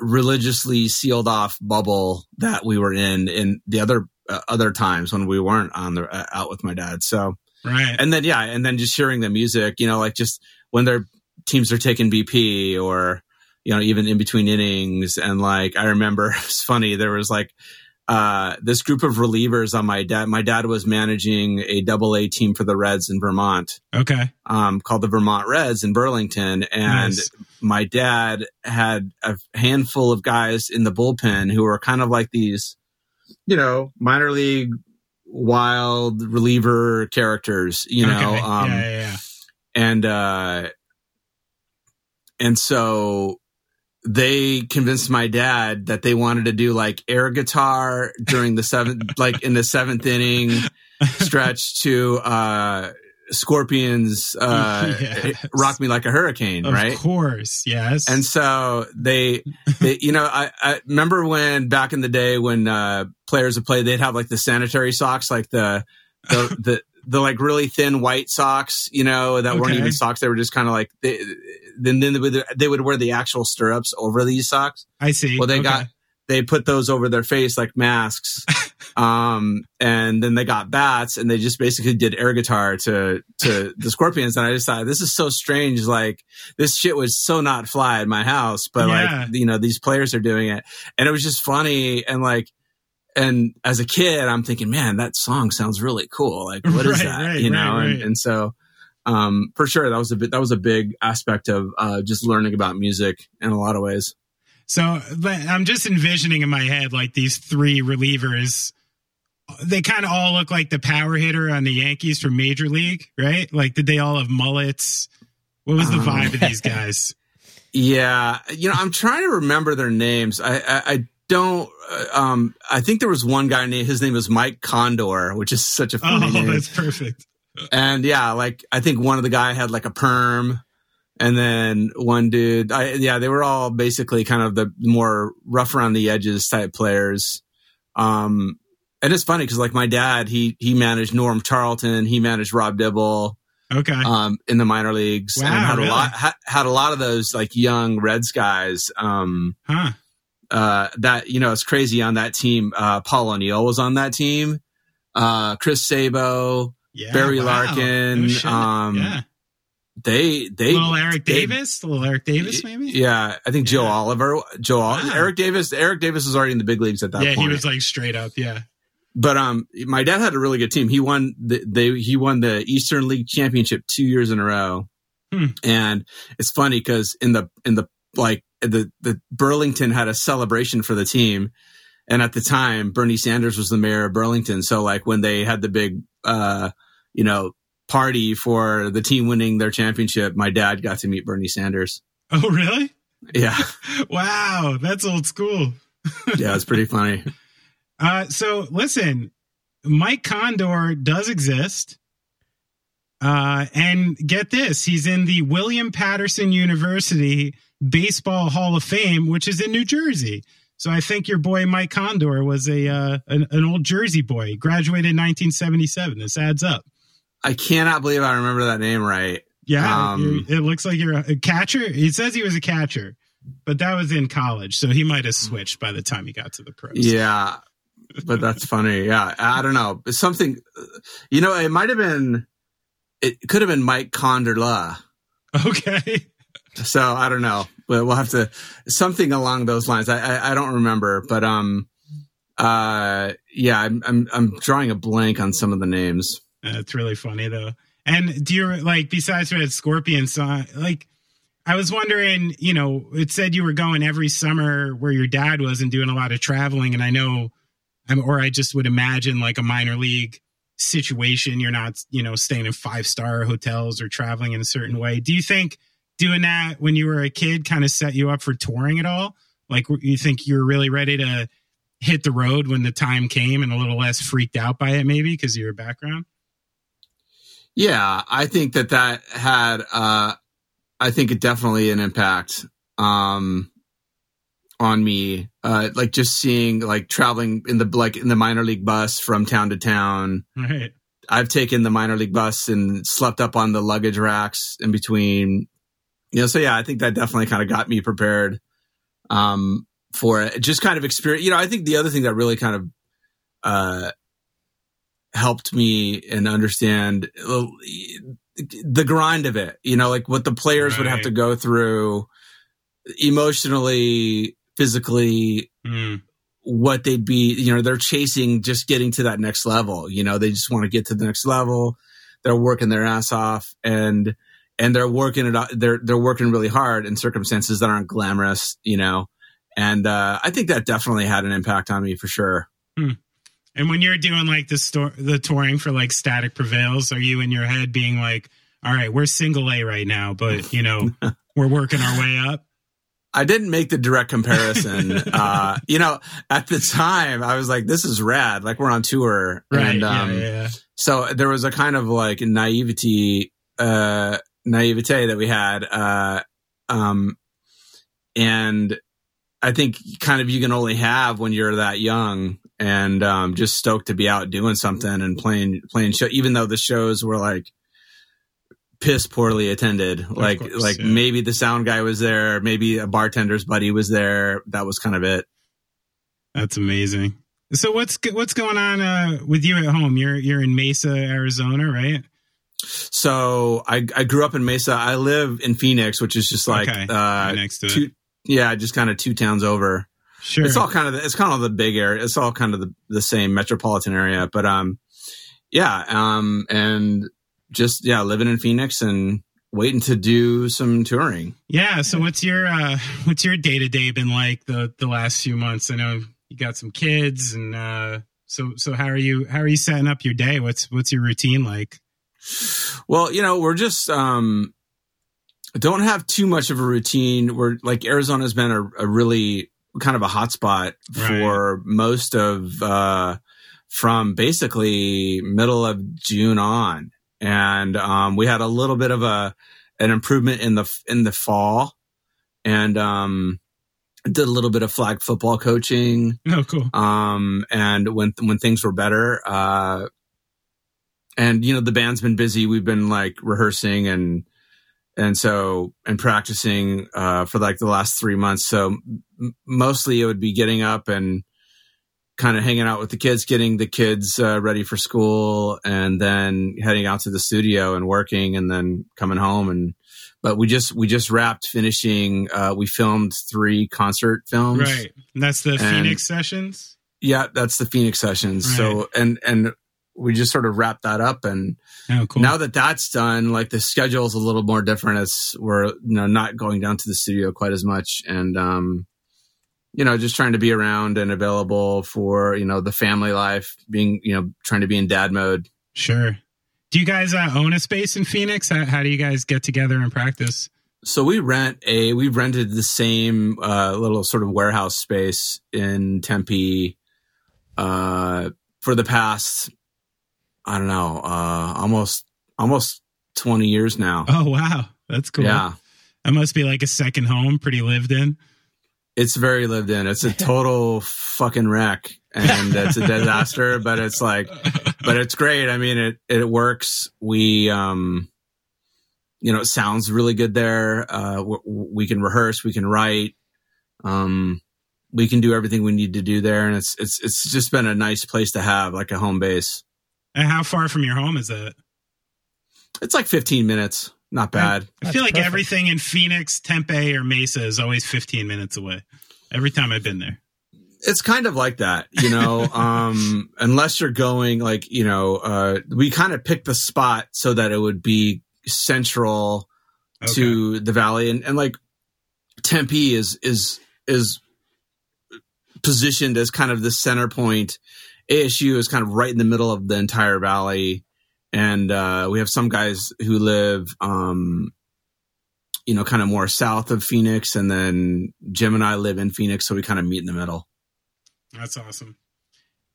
religiously sealed off bubble that we were in in the other uh, other times when we weren't on the uh, out with my dad. So Right. And then, yeah, and then just hearing the music, you know, like just when their teams are taking BP or, you know, even in between innings. And like, I remember (laughs) it's funny, there was like, uh, this group of relievers on my dad. My dad was managing a double A team for the Reds in Vermont. Okay. Um, called the Vermont Reds in Burlington. And nice. my dad had a handful of guys in the bullpen who were kind of like these, you know, minor league wild reliever characters, you know. Okay. Um, yeah, yeah, yeah. And uh, and so they convinced my dad that they wanted to do like air guitar during the seventh, like in the seventh inning stretch to uh Scorpions uh, (laughs) yes. "Rock Me Like a Hurricane," of right? Of course, yes. And so they, they you know, I, I, remember when back in the day when uh, players would play, they'd have like the sanitary socks, like the the (laughs) the, the like really thin white socks, you know, that okay. weren't even socks. They were just kind of like they, then then they would, they would wear the actual stirrups over these socks. I see. Well, they okay. got they put those over their face like masks. (laughs) um, and then they got bats and they just basically did air guitar to, to (laughs) the scorpions. And I just thought, this is so strange. Like this shit was so not fly at my house, but yeah. like, you know, these players are doing it. And it was just funny. And like, and as a kid, I'm thinking, man, that song sounds really cool. Like, what is (laughs) right, that? Right, you know? Right, and, and so, um, for sure, that was a bit, that was a big aspect of, uh, just learning about music in a lot of ways. So I'm just envisioning in my head like these three relievers. They kind of all look like the power hitter on the Yankees from Major League, right? Like, did they all have mullets? What was the um, vibe of these (laughs) guys? Yeah, you know, I'm trying to remember their names. I, I, I don't. Uh, um, I think there was one guy named his name was Mike Condor, which is such a funny name. oh, name. that's perfect. And yeah, like I think one of the guy had like a perm. And then one dude, I, yeah, they were all basically kind of the more rough around the edges type players. Um, and it's funny because like my dad, he he managed Norm Charlton, he managed Rob Dibble, okay, um, in the minor leagues, wow, and had really? a lot ha, had a lot of those like young Reds guys. Um, huh. Uh, that you know, it's crazy on that team. Uh, Paul O'Neill was on that team. Uh, Chris Sabo, yeah, Barry wow. Larkin. No um, yeah they they little Eric they, Davis, little Eric Davis, maybe. Yeah, I think yeah. Joe Oliver, Joe wow. Eric Davis. Eric Davis was already in the big leagues at that yeah, point. he was like straight up. Yeah, but um, my dad had a really good team. He won the they he won the Eastern League championship two years in a row, hmm. and it's funny because in the in the like the the Burlington had a celebration for the team. And at the time, Bernie Sanders was the mayor of Burlington. So like when they had the big, uh, you know, party for the team winning their championship, my dad got to meet Bernie Sanders. Oh, really? Yeah. (laughs) wow, that's old school. (laughs) yeah, it's pretty funny. Uh, so listen, Mike Condor does exist. Uh, and get this, he's in the William Paterson University Baseball Hall of Fame, which is in New Jersey. So I think your boy Mike Condor was a uh, an, an old Jersey boy. He graduated in 1977. This adds up. I cannot believe I remember that name right. Yeah, um, it looks like you're a catcher. He says he was a catcher, but that was in college, so he might have switched by the time he got to the pros. Yeah, but that's (laughs) funny. Yeah, I don't know. It's something, you know, it might have been, it could have been Mike Conderla. Okay. So I don't know, but we'll have to something along those lines. I I, I don't remember, but um, uh, yeah, I'm I'm I'm drawing a blank on some of the names. It's really funny though. And do you like besides Red Scorpion song? Like, I was wondering, you know, it said you were going every summer where your dad was and doing a lot of traveling, and I know, or I just would imagine like a minor league situation. You're not, you know, staying in five star hotels or traveling in a certain way. Do you think doing that when you were a kid kind of set you up for touring at all? Like, you think you're really ready to hit the road when the time came and a little less freaked out by it, maybe because of your background? Yeah, I think that that had, uh, I think it definitely an impact, um, on me. Uh, like just seeing, like traveling in the, like in the minor league bus from town to town. Right. I've taken the minor league bus and slept up on the luggage racks in between, you know, so yeah, I think that definitely kind of got me prepared, um, for it. Just kind of experience, you know, I think the other thing that really kind of, uh, helped me and understand the grind of it, you know, like what the players right. would have to go through emotionally, physically, mm. what they'd be, you know, they're chasing just getting to that next level. You know, they just want to get to the next level. They're working their ass off and, and they're working it, they're, they're working really hard in circumstances that aren't glamorous, you know, and, uh, I think that definitely had an impact on me for sure. Hmm. And when you're doing like the store, the touring for like Static Prevails, are you in your head being like, all right, we're single A right now, but you know, (laughs) we're working our way up? I didn't make the direct comparison. (laughs) uh, you know, at the time I was like, this is rad. Like we're on tour. Right. And, um, yeah, yeah. so there was a kind of like naivety, uh, naivete that we had, uh, um, and I think kind of you can only have when you're that young and um, just stoked to be out doing something and playing playing show. Even though the shows were like piss poorly attended, like course, like yeah. maybe the sound guy was there, maybe a bartender's buddy was there. That was kind of it. That's amazing. So what's what's going on uh, with you at home? You're you're in Mesa, Arizona, right? So I I grew up in Mesa. I live in Phoenix, which is just like okay. uh, next to two, it. Yeah, just kind of two towns over. Sure. It's all kind of the, it's kind of the big area. It's all kind of the, the same metropolitan area, but um, yeah, um, and just yeah, living in Phoenix and waiting to do some touring. Yeah. So what's your uh, what's your day to day been like the the last few months? I know you got some kids, and uh, so so how are you how are you setting up your day? What's what's your routine like? Well, you know, we're just um, don't have too much of a routine. We're like Arizona's been a, a really kind of a hotspot for right. most of uh, from basically middle of June on, and um, we had a little bit of a an improvement in the in the fall, and um, did a little bit of flag football coaching. Oh, cool. Um, and when when things were better, uh, and you know the band's been busy. We've been like rehearsing and and so and practicing uh, for like the last three months. So m- mostly it would be getting up and kind of hanging out with the kids, getting the kids uh, ready for school, and then heading out to the studio and working, and then coming home. And but we just we just wrapped finishing. Uh, we filmed three concert films. Right, and that's the and, Phoenix sessions. Yeah, that's the Phoenix sessions. Right. So and and we just sort of wrapped that up. And oh, cool. now that that's done like the schedule is a little more different. As we're you know not going down to the studio quite as much. And um you know just trying to be around and available for you know the family life being you know trying to be in dad mode. Sure. Do you guys uh, own a space in phoenix? How, how do you guys get together and practice? So we rent a we rented the same uh, little sort of warehouse space in tempe uh, for the past I don't know, uh, almost almost twenty years now. Oh wow, that's cool. Yeah, that must be like a second home, pretty lived in. It's very lived in. It's a total fucking wreck, and it's a disaster. (laughs) but it's like, but it's great. I mean, it it works. We um, you know, it sounds really good there. Uh, we can rehearse, we can write. Um, we can do everything we need to do there, and it's it's it's just been a nice place to have, like a home base. And how far from your home is it? It's like 15 minutes. Not bad. I, I feel like perfect. everything in Phoenix, Tempe, or Mesa is always 15 minutes away. Every time I've been there. It's kind of like that, you know, (laughs) um, unless you're going like, you know, uh, we kind of picked the spot so that it would be central okay. to the valley and, and like Tempe is, is, is positioned as kind of the center point ASU is kind of right in the middle of the entire valley, and uh, we have some guys who live, um, you know, kind of more south of Phoenix, and then Jim and I live in Phoenix, so we kind of meet in the middle. That's awesome.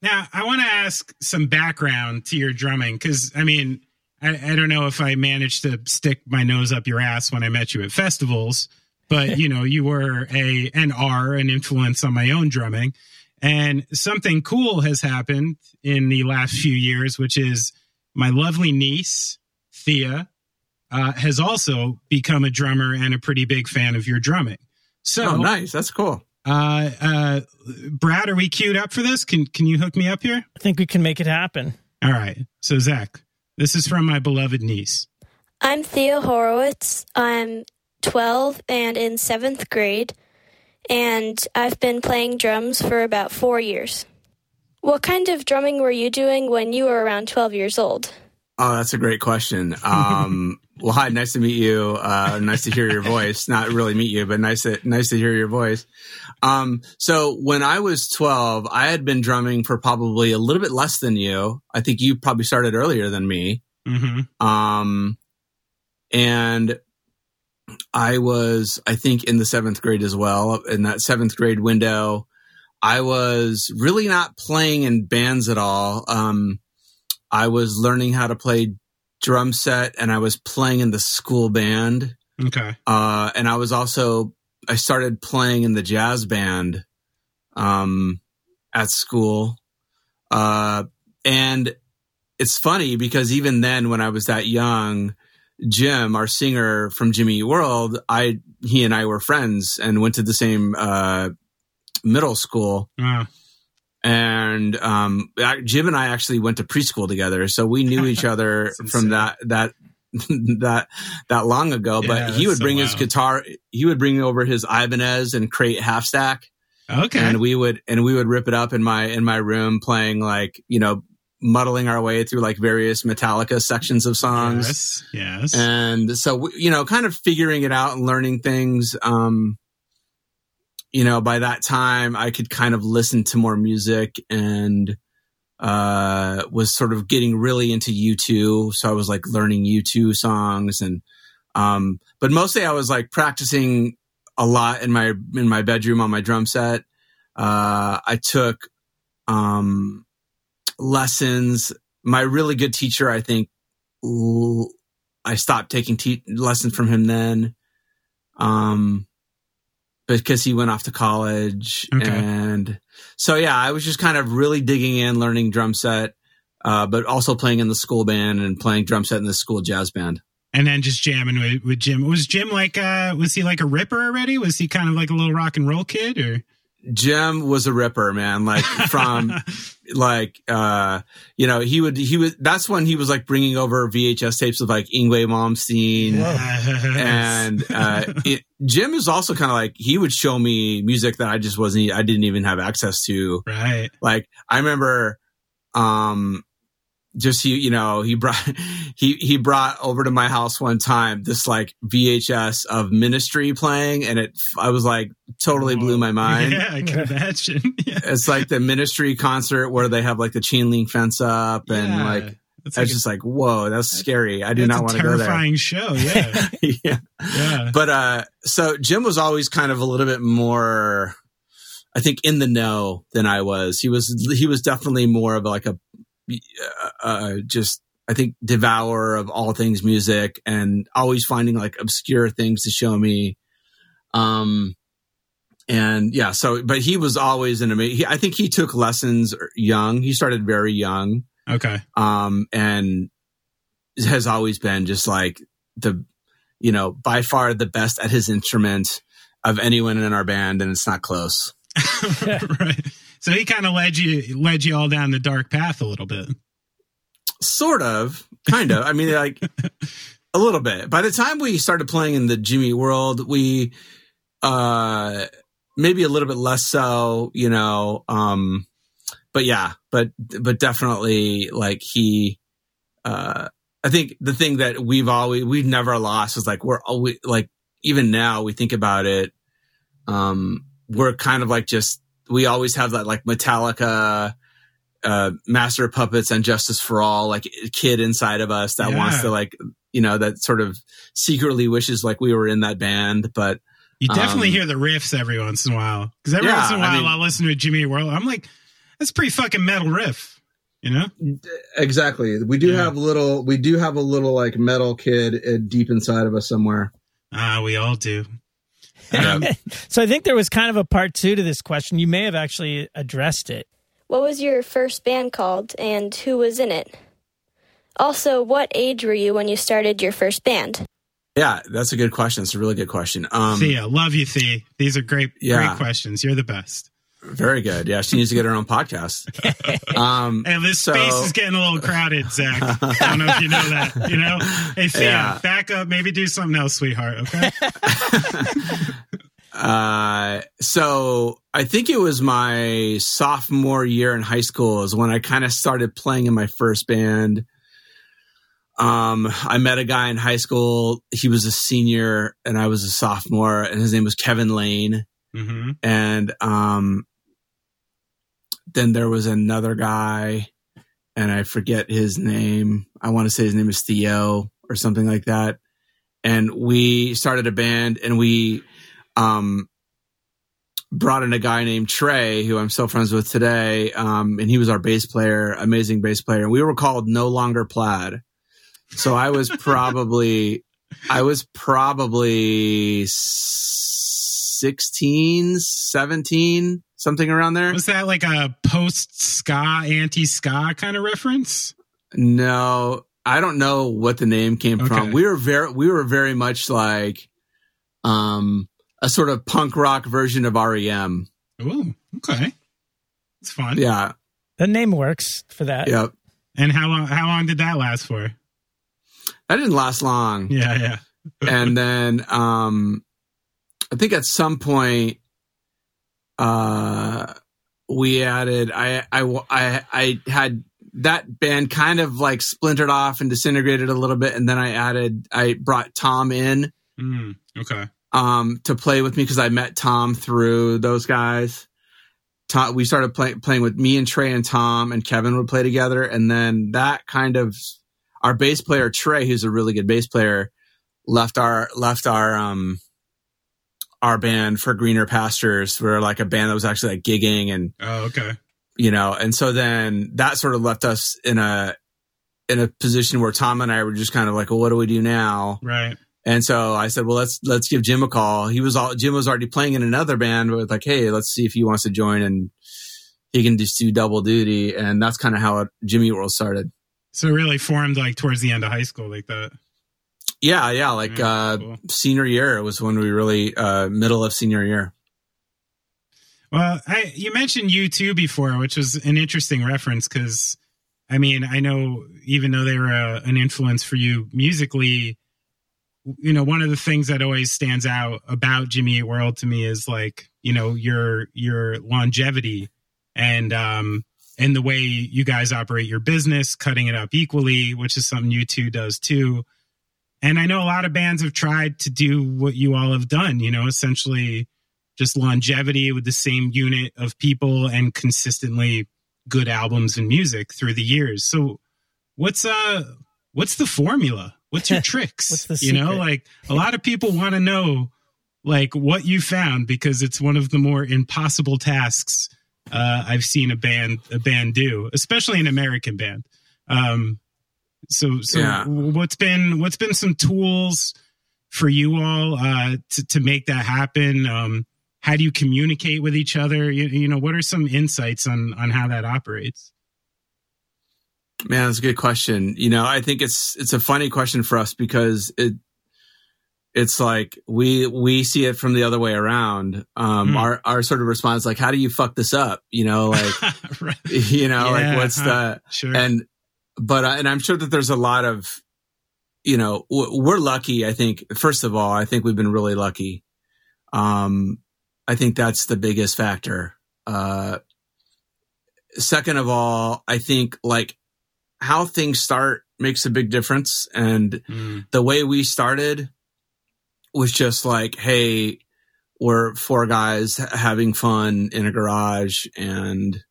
Now, I want to ask some background to your drumming because, I mean, I, I, don't know if I managed to stick my nose up your ass when I met you at festivals, but (laughs) you know, you were a and are an influence on my own drumming. And something cool has happened in the last few years, which is my lovely niece, Thea, uh, has also become a drummer and a pretty big fan of your drumming. So oh, nice. That's cool. Uh, uh, Brad, are we queued up for this? Can Can you hook me up here? I think we can make it happen. All right. So Zach, this is from my beloved niece. I'm Thea Horowitz. I'm 12 and in seventh grade and I've been playing drums for about four years. What kind of drumming were you doing when you were around 12 years old? Oh, that's a great question. Um, (laughs) well, hi, nice to meet you. Uh, nice to hear your voice. Not really meet you, but nice to nice to hear your voice. Um, so when I was 12, I had been drumming for probably a little bit less than you. I think you probably started earlier than me. Mm-hmm. Um, and I was, I think, in the seventh grade as well. In that seventh grade window, I was really not playing in bands at all. Um, I was learning how to play drum set and I was playing in the school band. Okay. Uh, and I was also, I started playing in the jazz band, um, at school. Uh, and it's funny because even then, when I was that young, Jim, our singer from Jimmy Eat World, I, he and I were friends and went to the same, uh, middle school. And um, Jim and I actually went to preschool together, so we knew each (laughs) other from that that (laughs) that that long ago. Yeah, but he would so bring his guitar. He would bring over his Ibanez and crate half stack, okay. and we would and we would rip it up in my in my room, playing like you know muddling our way through like various Metallica sections of songs. yes. Yes. And so, you know, kind of figuring it out and learning things. Um, you know, by that time, I could kind of listen to more music and uh, was sort of getting really into U2. So I was like learning U2 songs and, um, but mostly I was like practicing a lot in my in my bedroom on my drum set. Uh, I took um, lessons. My really good teacher, I think, I stopped taking te- lessons from him then, um, because he went off to college, Okay. and so yeah, I was just kind of really digging in, learning drum set, uh, but also playing in the school band and playing drum set in the school jazz band. and then just jamming with, with Jim. Was Jim like uh was he like a ripper already? Was he kind of like a little rock and roll kid or Jim was a ripper, man. Like from (laughs) like uh you know he would he would that's when he was like bringing over VHS tapes of like Yngwie Malmsteen and (laughs) uh it, Jim is also kind of like he would show me music that I just wasn't I didn't even have access to. right. Like I remember um just he you know he brought (laughs) he he brought over to my house one time this like VHS of Ministry playing and it I was like totally blew my mind Yeah, I can (laughs) imagine. (laughs) Yeah. it's like the ministry concert where they have like the chain link fence up and Yeah. like That's I like was just like, whoa, that's scary. I do not want to go there. terrifying show. Yeah. yeah. Yeah. But uh so Jim was always kind of a little bit more I think in the know than I was. He was he was definitely more of like a uh, uh just I think devourer of all things music and always finding like obscure things to show me. Um and yeah, so but he was always an amazing. I think he took lessons young. He started very young Okay. um, and has always been just like the, you know, by far the best at his instrument of anyone in our band, and it's not close. (laughs) right. So he kind of led you led you all down the dark path a little bit. Sort of, kind of. I mean, like (laughs) a little bit. By the time we started playing in the Jimmy World, we, uh, maybe a little bit less so, you know, um, but yeah, but, but definitely like he, uh, I think the thing that we've always, we've never lost is like, we're always like, even now we think about it, um, we're kind of like just, we always have that like Metallica, uh, Master of Puppets and Justice for All, like kid inside of us that Yeah. wants to like, you know, that sort of secretly wishes like we were in that band, but You definitely Um, hear the riffs every once in a while. Because every Yeah, once in a while, I mean- will listen to Jimmy World. I'm like, that's a pretty fucking metal riff. You know? exactly. We do Yeah. have a little, we do have a little like metal kid uh, deep inside of us somewhere. Ah, we all do. Um, So I think there was kind of a part two to this question. You may have actually addressed it. What was your first band called and who was in it? Also, what age were you when you started your first band? yeah, that's a good question. It's a really good question. Um, Thea, love you, Thea. These are great, Yeah. great questions. You're the best. very good. Yeah, she needs to get her own podcast. (laughs) Um, And this So- space is getting a little crowded, Zach. I don't know if you know that. You know? Hey, Thea, (laughs) Yeah. back up. Maybe do something else, sweetheart. Okay. (laughs) Uh, so I think it was my sophomore year in high school is when I kind of started playing in my first band. Um, I met a guy in high school. He was a senior and I was a sophomore and his name was Kevin Lane. hmm And, um, then there was another guy and I forget his name. I want to say his name is Theo or something like that. And we started a band and we, um, brought in a guy named Trey, who I'm still friends with today. Um, and he was our bass player, amazing bass player. And we were called No Longer Plaid. So I was (laughs) probably, I was probably 16, 17, something around there. Was that like a post ska, anti ska kind of reference? No, I don't know what the name came okay. from. We were very, we were very much like, um, a sort of punk rock version of REM. Oh, okay. It's fun. Yeah. The name works for that. Yep. And how long how long did that last for? That didn't last long. Yeah, yeah. (laughs) and then um I think at some point uh we added I I I I had that band kind of like splintered off and disintegrated a little bit and then I added I brought Tom in. Mm, okay um, to play with me because I met Tom through those guys. Tom, we started play, playing with me and Trey and Tom and Kevin would play together. And then that kind of our bass player, Trey, who's a really good bass player, left our, left our, um, our band for greener pastures. We are like a band that was actually like gigging and, oh, okay. You know, and so then that sort of left us in a, in a position where Tom and I were just kind of like, well, what do we do now? Right. And so I said, well, let's, let's give Jim a call. He was all, Jim was already playing in another band, with like, Hey, let's see if he wants to join and he can just do double duty. And that's kind of how it, Jimmy World started. So it really formed like towards the end of high school, like that. Yeah. Yeah. Like, yeah, uh, cool. senior year was when we really, uh, middle of senior year. Well, I, you mentioned U2 before, which was an interesting reference because I mean, I know even though they were a, uh, an influence for you musically, you know, one of the things that always stands out about Jimmy Eat World to me is like, you know, your your longevity and um and the way you guys operate your business, cutting it up equally, which is something U2 does too. And I know a lot of bands have tried to do what you all have done, you know, essentially just longevity with the same unit of people and consistently good albums and music through the years. So what's uh what's the formula? What's your tricks? what's the secret? You know, like a lot of people want to know like what you found because it's one of the more impossible tasks uh, I've seen a band a band do, especially an American band. Um, so so yeah. what's been what's been some tools for you all uh, to to make that happen? Um, how do you communicate with each other? You, you know, what are some insights on on how that operates? Man, that's a good question. You know, I think it's it's a funny question for us because it it's like we we see it from the other way around. Um, mm. Our our sort of response like, how do you fuck this up? You know, like (laughs) right. you know, yeah, like what's huh. the (laughs) sure. and but uh, and I'm sure that there's a lot of you know we're lucky. I think first of all, I think we've been really lucky. Um, I think that's the biggest factor. Uh, second of all, I think like how things start makes a big difference. And mm. the way we started was just like, hey, we're four guys having fun in a garage and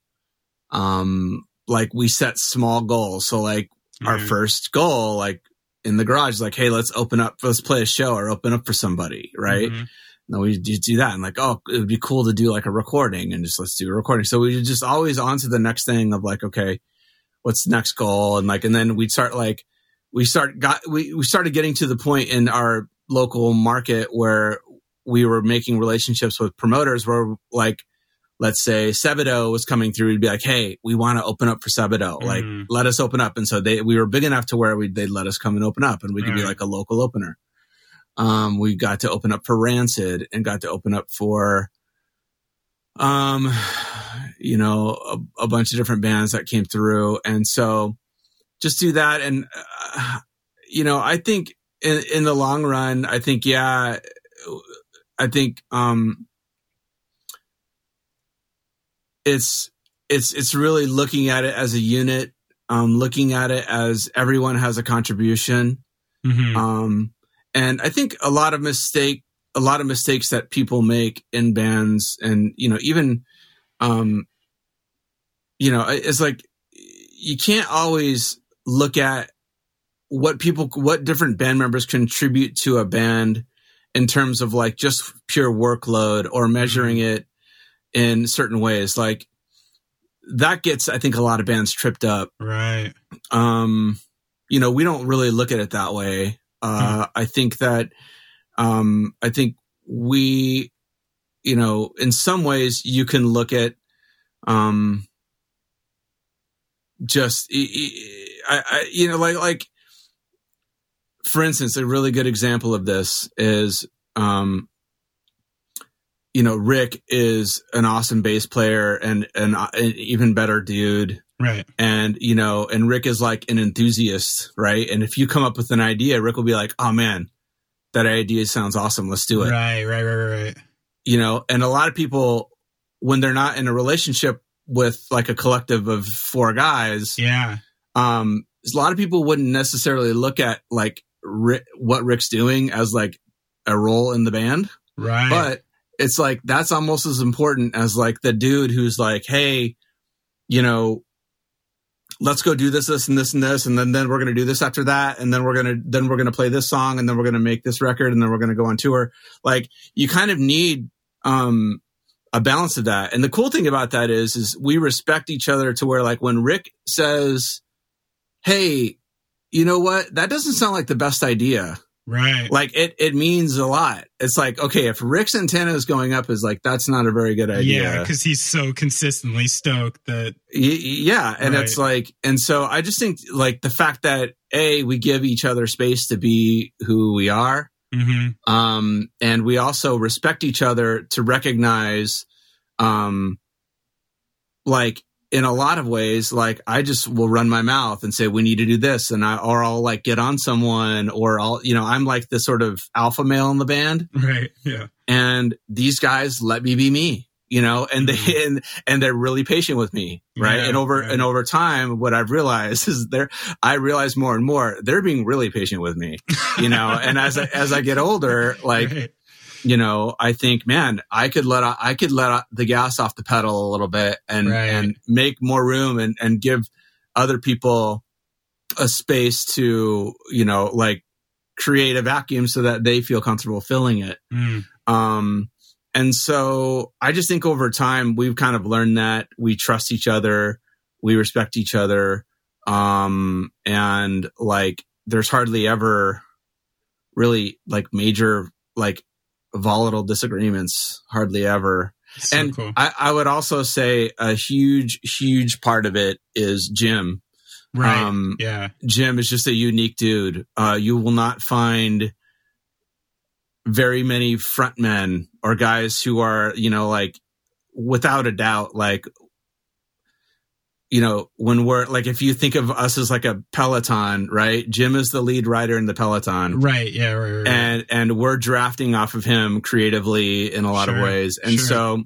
um like we set small goals. So like mm. our first goal, like in the garage, like, hey, let's open up, let's play a show or open up for somebody, right? Mm-hmm. And we do that and like, oh, it would be cool to do like a recording and just let's do a recording. So we just always on to the next thing of like, okay, what's the next goal and like and then we'd start like we start got we, we started getting to the point in our local market where we were making relationships with promoters where like let's say Sebadoh was coming through, we'd be like, Hey, we want to open up for Sebadoh. Mm. Like, let us open up. And so they, we were big enough to where we, they'd let us come and open up and we could be like a local opener. Um, we got to open up for Rancid and got to open up for, um, you know, a, a, bunch of different bands that came through. And so just do that. And, uh, you know, I think in, in the long run, I think, yeah, I think, um, it's, it's, it's really looking at it as a unit, um, looking at it as everyone has a contribution. Mm-hmm. Um, and I think a lot of mistake a lot of mistakes that people make in bands and you know even um you know it's like you can't always look at what people what different band members contribute to a band in terms of like just pure workload or measuring mm-hmm. it in certain ways. Like that gets, I think, a lot of bands tripped up. Right. Um, you know, we don't really look at it that way. Uh, hmm. I think that, um, I think we, you know, in some ways you can look at, um, just, I, I, you know, like, like, for instance, a really good example of this is, um, you know, Rick is an awesome bass player and, and an even better dude. Right. And, you know, and Rick is like an enthusiast, right? And if you come up with an idea, Rick will be like, oh man, that idea sounds awesome. Let's do it. Right, right, right, right. You know, and a lot of people, when they're not in a relationship with like a collective of four guys, yeah, um, a lot of people wouldn't necessarily look at like Rick, what Rick's doing as like a role in the band, right? But it's like that's almost as important as like the dude who's like, hey, you know, let's go do this, this, and this, and this, and then then we're gonna do this after that, and then we're gonna then we're gonna play this song, and then we're gonna make this record, and then we're gonna go on tour. Like you kind of need um a balance of that. And the cool thing about that is is we respect each other to where like when Rick says, Hey, you know what? That doesn't sound like the best idea. Right. Like it, it means a lot. It's like, okay, if Rick's antenna is going up is like, that's not a very good idea. Yeah. Cause he's so consistently stoked that. Y- yeah. And right. it's like, and so I just think like the fact that A, we give each other space to be who we are. Mm-hmm. Um, and we also respect each other to recognize, um, like in a lot of ways, like I just will run my mouth and say, we need to do this. And I, or I'll like get on someone or I'll, you know, I'm like the sort of alpha male in the band. Right. Yeah. And these guys let me be me, you know, and they, mm-hmm. and, and they're really patient with me. Right. Yeah, and over, right. and over time, what I've realized (laughs) is they're, I realize more and more, they're being really patient with me, you know, (laughs) and as I, as I get older, like, right you know, I think, man, I could let I could let the gas off the pedal a little bit and right. and make more room and and give other people a space to you know like create a vacuum so that they feel comfortable filling it. Mm. Um, and so I just think over time we've kind of learned that we trust each other, we respect each other, um, and like there's hardly ever really like major like volatile disagreements hardly ever. So and cool. I, I, would also say a huge, huge part of it is Jim. Right. Um, yeah. Jim is just a unique dude. Uh, you will not find very many frontmen or guys who are, you know, like without a doubt, like you know, when we're like, if you think of us as like a Peloton, right? Jim is the lead rider in the Peloton. Right. Yeah. Right, right, And, and we're drafting off of him creatively in a lot sure, of ways. And sure. so,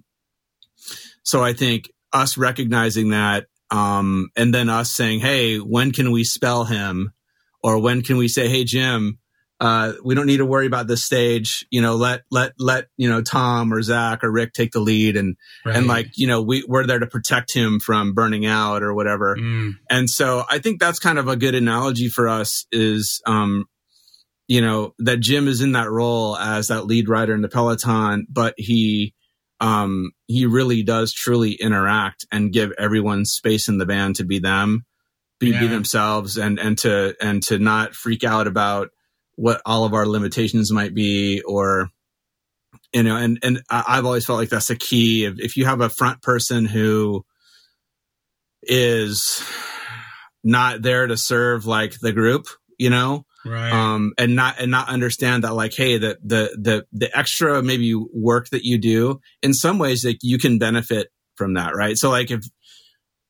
so I think us recognizing that, um, and then us saying, Hey, when can we spell him? Or when can we say, Hey, Jim, uh, we don't need to worry about this stage. You know, let let let you know Tom or Zach or Rick take the lead, and right. and like you know we we're there to protect him from burning out or whatever. Mm. And so I think that's kind of a good analogy for us is, um, you know, that Jim is in that role as that lead rider in the peloton, but he um he really does truly interact and give everyone space in the band to be them be, yeah. be themselves and and to and to not freak out about what all of our limitations might be or you know and and i've always felt like that's the key. If, if you have a front person who is not there to serve like the group you know right. um and not and not understand that like hey the the the the extra maybe work that you do in some ways like you can benefit from that right? So like if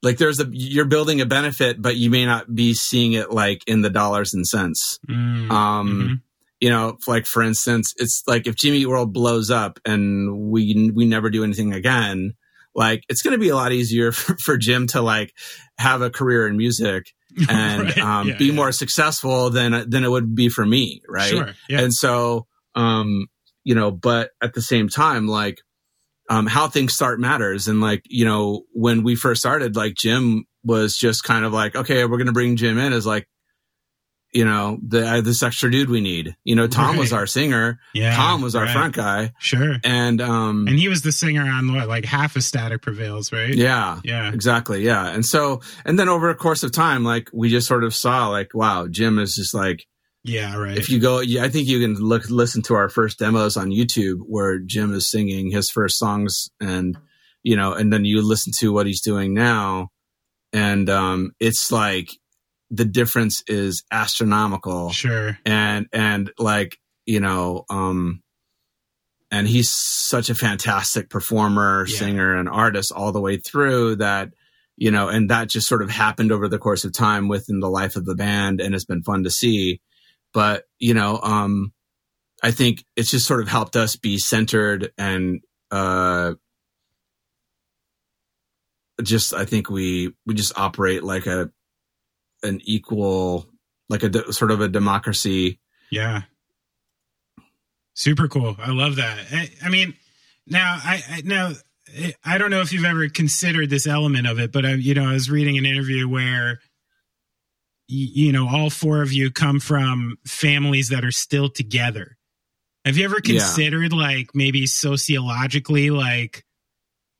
like there's a you're building a benefit but you may not be seeing it like in the dollars and cents mm, um mm-hmm. you know like for instance it's like if jimmy world blows up and we we never do anything again like it's going to be a lot easier (laughs) for, for, jim to like have a career in music (laughs) and right. um, yeah, be yeah. more successful than than it would be for me right sure. yeah. and so um you know but at the same time like um, how things start matters. And like, you know, when we first started, like Jim was just kind of like, okay, we're going to bring Jim in as like, you know, the uh, this extra dude we need. You know, Tom Right. was our singer. Yeah, Tom was our right. front guy, Sure. and um, And he was the singer on what, like half of Static Prevails, right? yeah, Yeah. exactly, yeah. And so, and then over a course of time, like we just sort of saw, like, wow, Jim is just like, Yeah, right. if you go, yeah, I think you can look listen to our first demos on YouTube where Jim is singing his first songs, and you know, and then you listen to what he's doing now, and um, it's like the difference is astronomical sure. and and like you know um and he's such a fantastic performer Yeah. singer and artist all the way through that you know and that just sort of happened over the course of time within the life of the band and it's been fun to see but you know um i think it's just sort of helped us be centered and uh just i think we we just operate like a an equal like a de- sort of a democracy Yeah. Super cool. I love that. I, I mean, now I, I now I don't know if you've ever considered this element of it, but I, you know, I was reading an interview where you know all four of you come from families that are still together. Have you ever Yeah. considered like maybe sociologically like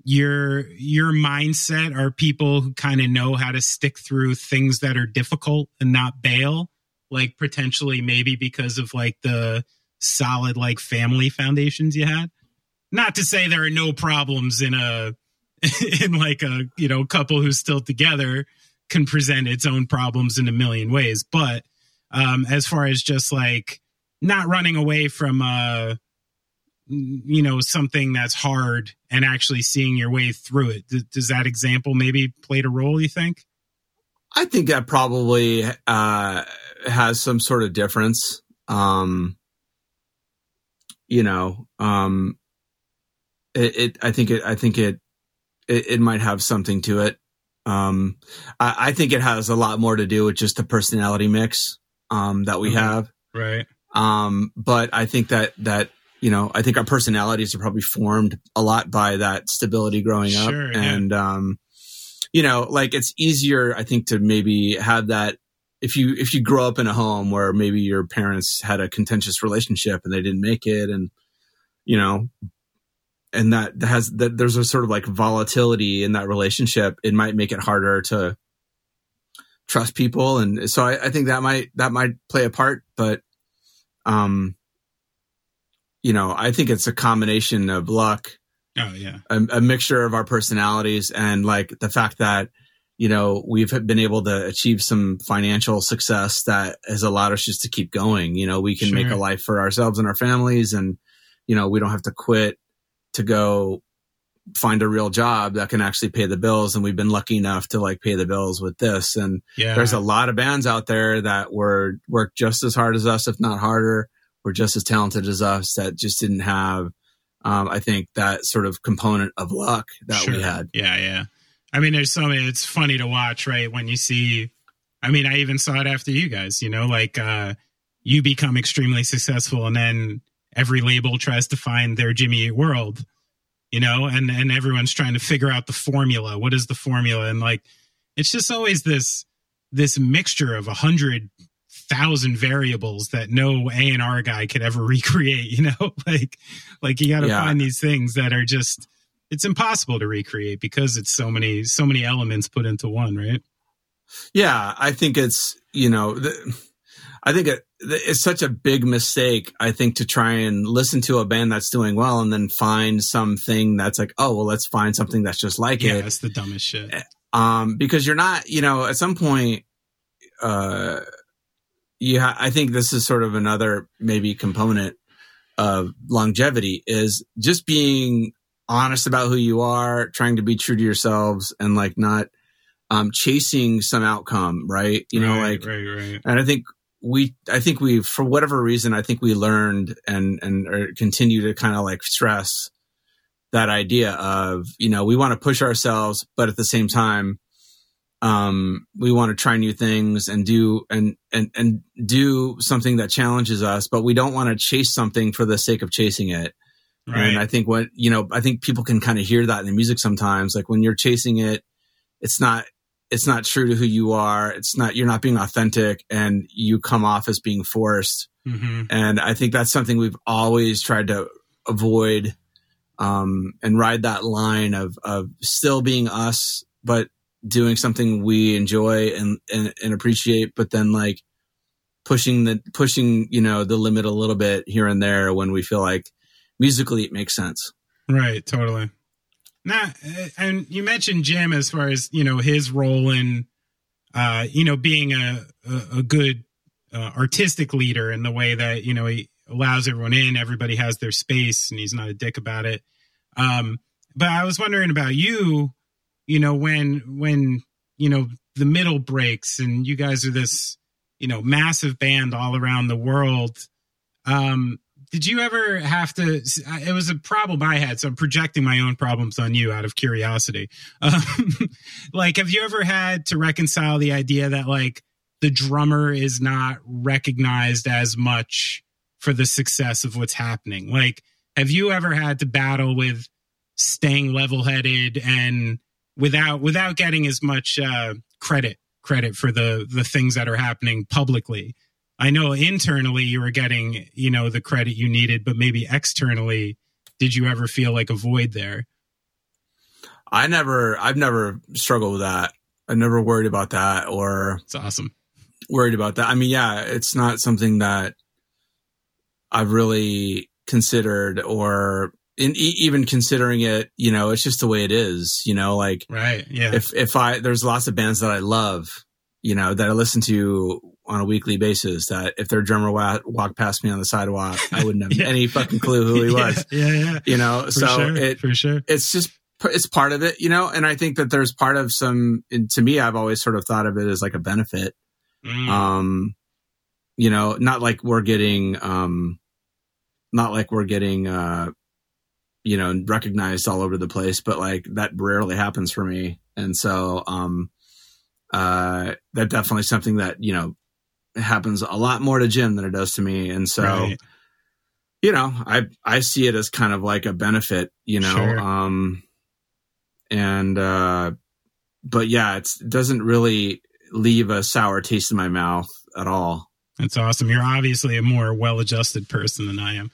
your your mindset are people who kind of know how to stick through things that are difficult and not bail like potentially maybe because of like the solid like family foundations you had not to say there are no problems in a (laughs) in like a you know couple who's still together can present its own problems in a million ways but um as far as just like not running away from uh you know something that's hard and actually seeing your way through it Th- does that example maybe played a role you think I think that probably uh, has some sort of difference. Um, you know, um, it, it. I think it. I think it, it. It might have something to it. Um, I, I think it has a lot more to do with just the personality mix um, that we Mhm. have. right Um, but I think that that you know, I think our personalities are probably formed a lot by that stability growing up, Sure, yeah. and um, you know, like it's easier, I think, to maybe have that if you if you grow up in a home where maybe your parents had a contentious relationship and they didn't make it, and you know. And that has that there's a sort of like volatility in that relationship. It might make it harder to trust people, and so I, I think that might that might play a part. But um you know i think it's a combination of luck oh yeah a, a mixture of our personalities and like the fact that you know we've been able to achieve some financial success that has allowed us just to keep going you know we can make a life for ourselves and our families and you know we don't have to quit to go find a real job that can actually pay the bills and we've been lucky enough to like pay the bills with this and yeah there's a lot of bands out there that were work just as hard as us, if not harder, were just as talented as us that just didn't have, um, I think that sort of component of luck that we had. Yeah, yeah. I mean, there's so many. It's funny to watch, right? When you see, I mean, I even saw it after you guys. You know, like uh, you become extremely successful, and then every label tries to find their Jimmy Eat World. You know, and and everyone's trying to figure out the formula. What is the formula? And like, it's just always this this mixture of a hundred thousand variables that no A and R guy could ever (laughs) recreate. You know, (laughs) like like you got to Yeah. find these things that are just it's impossible to recreate because it's so many so many elements put into one right Yeah, I think it's you know, the, I think it, it's such a big mistake. I think to try and listen to a band that's doing well and then find something that's like, oh well, let's find something that's just like yeah it. Yeah, that's the dumbest shit um, because you're not, you know, at some point, uh, yeah, I think this is sort of another maybe component of longevity is just being honest about who you are, trying to be true to yourselves, and like not um, chasing some outcome, right? You know, like, right right and I think we, I think we, for whatever reason, I think we learned and and continue to kind of like stress that idea of you know we want to push ourselves but at the same time um we want to try new things and do and and and do something that challenges us but we don't want to chase something for the sake of chasing it. Right and i think what you know i think people can kind of hear that in the music sometimes like when you're chasing it it's not it's not true to who you are. It's not, you're not being authentic and you come off as being forced. Mm-hmm. And I think that's something we've always tried to avoid, um, and ride that line of, of still being us, but doing something we enjoy and, and, and appreciate, but then like pushing the, pushing, you know, the limit a little bit here and there when we feel like musically it makes sense. Right. Totally. Now, and you mentioned Jim as far as you know his role in, uh, you know, being a a, a good uh, artistic leader in the way that you know he allows everyone in, everybody has their space, and he's not a dick about it. Um, but I was wondering about you, you know, when when you know the middle breaks and you guys are this you know massive band all around the world. Um, did you ever have to it was a problem i had so i'm projecting my own problems on you out of curiosity. (laughs) Um, like have you ever had to reconcile the idea that like the drummer is not recognized as much for the success of what's happening? Like have you ever had to battle with staying level-headed and without without getting as much uh, credit credit for the the things that are happening publicly I know internally you were getting, you know, the credit you needed, but maybe externally, did you ever feel like a void there? I never, I've never struggled with that. I never worried about that or. It's awesome. Worried about that. I mean, yeah, it's not something that I've really considered or in even considering it, you know, it's just the way it is, you know, like, right. Yeah. If, if I, there's lots of bands that I love, you know, that I listen to on a weekly basis that if their drummer wa- walked past me on the sidewalk, I wouldn't have (laughs) yeah. any fucking clue who he (laughs) was. yeah, yeah, You know, for so sure, it, for sure. It's just, it's part of it, you know, and I think that there's part of some, to me, I've always sort of thought of it as like a benefit. Mm. Um, you know, not like we're getting, um, not like we're getting, uh, you know, recognized all over the place, but like that rarely happens for me. And so, um, uh, that definitely something that, you know, happens a lot more to Jim than it does to me. And so, right. you know, I, I see it as kind of like a benefit, you know, sure. um, and, uh, but yeah, it doesn't really leave a sour taste in my mouth at all. That's awesome. You're obviously a more well-adjusted person than I am.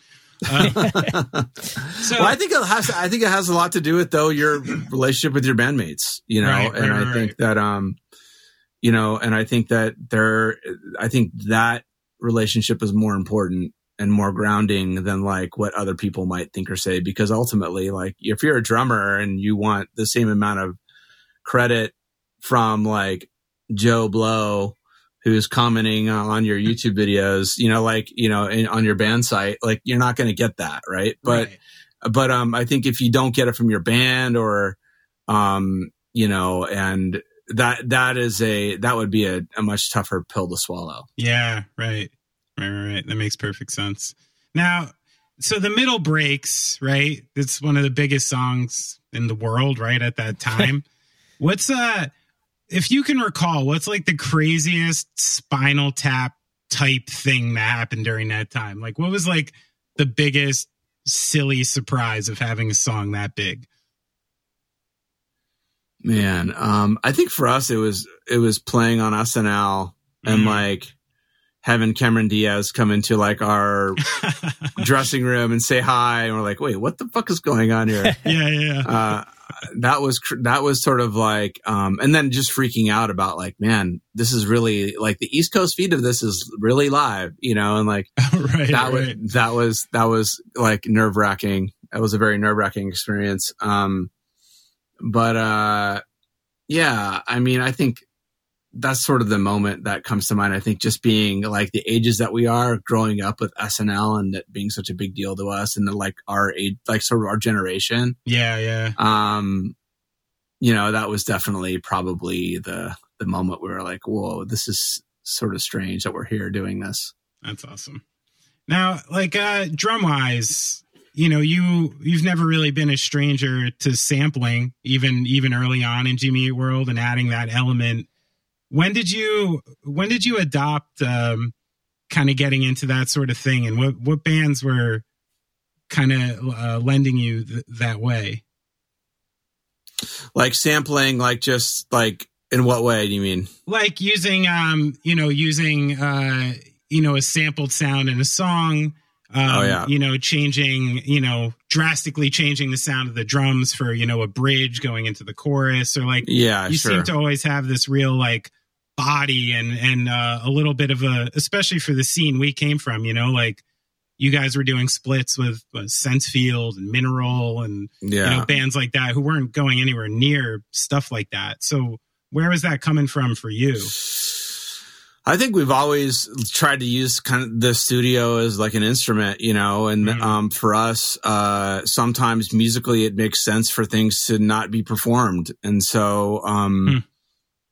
Uh, (laughs) so well, I think it has. I think it has a lot to do with though your relationship with your bandmates. You know, right, and right, I think that um, you know, and I think that there, I think that relationship is more important and more grounding than like what other people might think or say. Because ultimately, like if you're a drummer and you want the same amount of credit from like Joe Blow, who's commenting on your YouTube videos, you know, like, you know, in, on your band site, like you're not going to get that. Right. But, right. but, um, I think if you don't get it from your band or, um, you know, and that that is a that would be a, a much tougher pill to swallow. Yeah, right. Right, right, right. That makes perfect sense. Now, so the middle breaks, right? It's one of the biggest songs in the world, right? At that time. (laughs) what's uh if you can recall, what's like the craziest spinal tap type thing that happened during that time? Like what was like the biggest silly surprise of having a song that big? Man, um, I think for us it was it was playing on SNL and mm. like having Cameron Diaz come into like our (laughs) dressing room and say hi, and we're like, wait, what the fuck is going on here? (laughs) yeah, yeah. Uh, that was that was sort of like, um, and then just freaking out about like, man, this is really like the East Coast feed of this is really live, you know, and like (laughs) right, that right. was that was that was like nerve wracking. It was a very nerve wracking experience. Um, but uh, yeah, I mean, I think that's sort of the moment that comes to mind. I think just being like the ages that we are, growing up with SNL and that being such a big deal to us, and the, like our age, like sort of our generation. Yeah, yeah. Um, you know, that was definitely probably the the moment we were like, "Whoa, this is sort of strange that we're here doing this." That's awesome. Now, like uh drum wise, you know you you've never really been a stranger to sampling even even early on in Jimmy World and adding that element when did you when did you adopt um, kind of getting into that sort of thing and what what bands were kind of uh, lending you th- that way like sampling like just like In what way do you mean? Like using, um, you know, using, uh, you know, a sampled sound in a song. Um, Oh, yeah. You know, changing, you know, drastically changing the sound of the drums for, you know, a bridge going into the chorus or like Yeah, you sure. seem to always have this real like body and and uh, a little bit of a especially for the scene we came from you know like you guys were doing splits with uh, Sense Field and mineral and yeah. you know bands like that who weren't going anywhere near stuff like that so where was that coming from for you I think we've always tried to use kind of the studio as like an instrument, you know, and Mhm. um, for us, uh, sometimes musically it makes sense for things to not be performed. And so um, Hmm.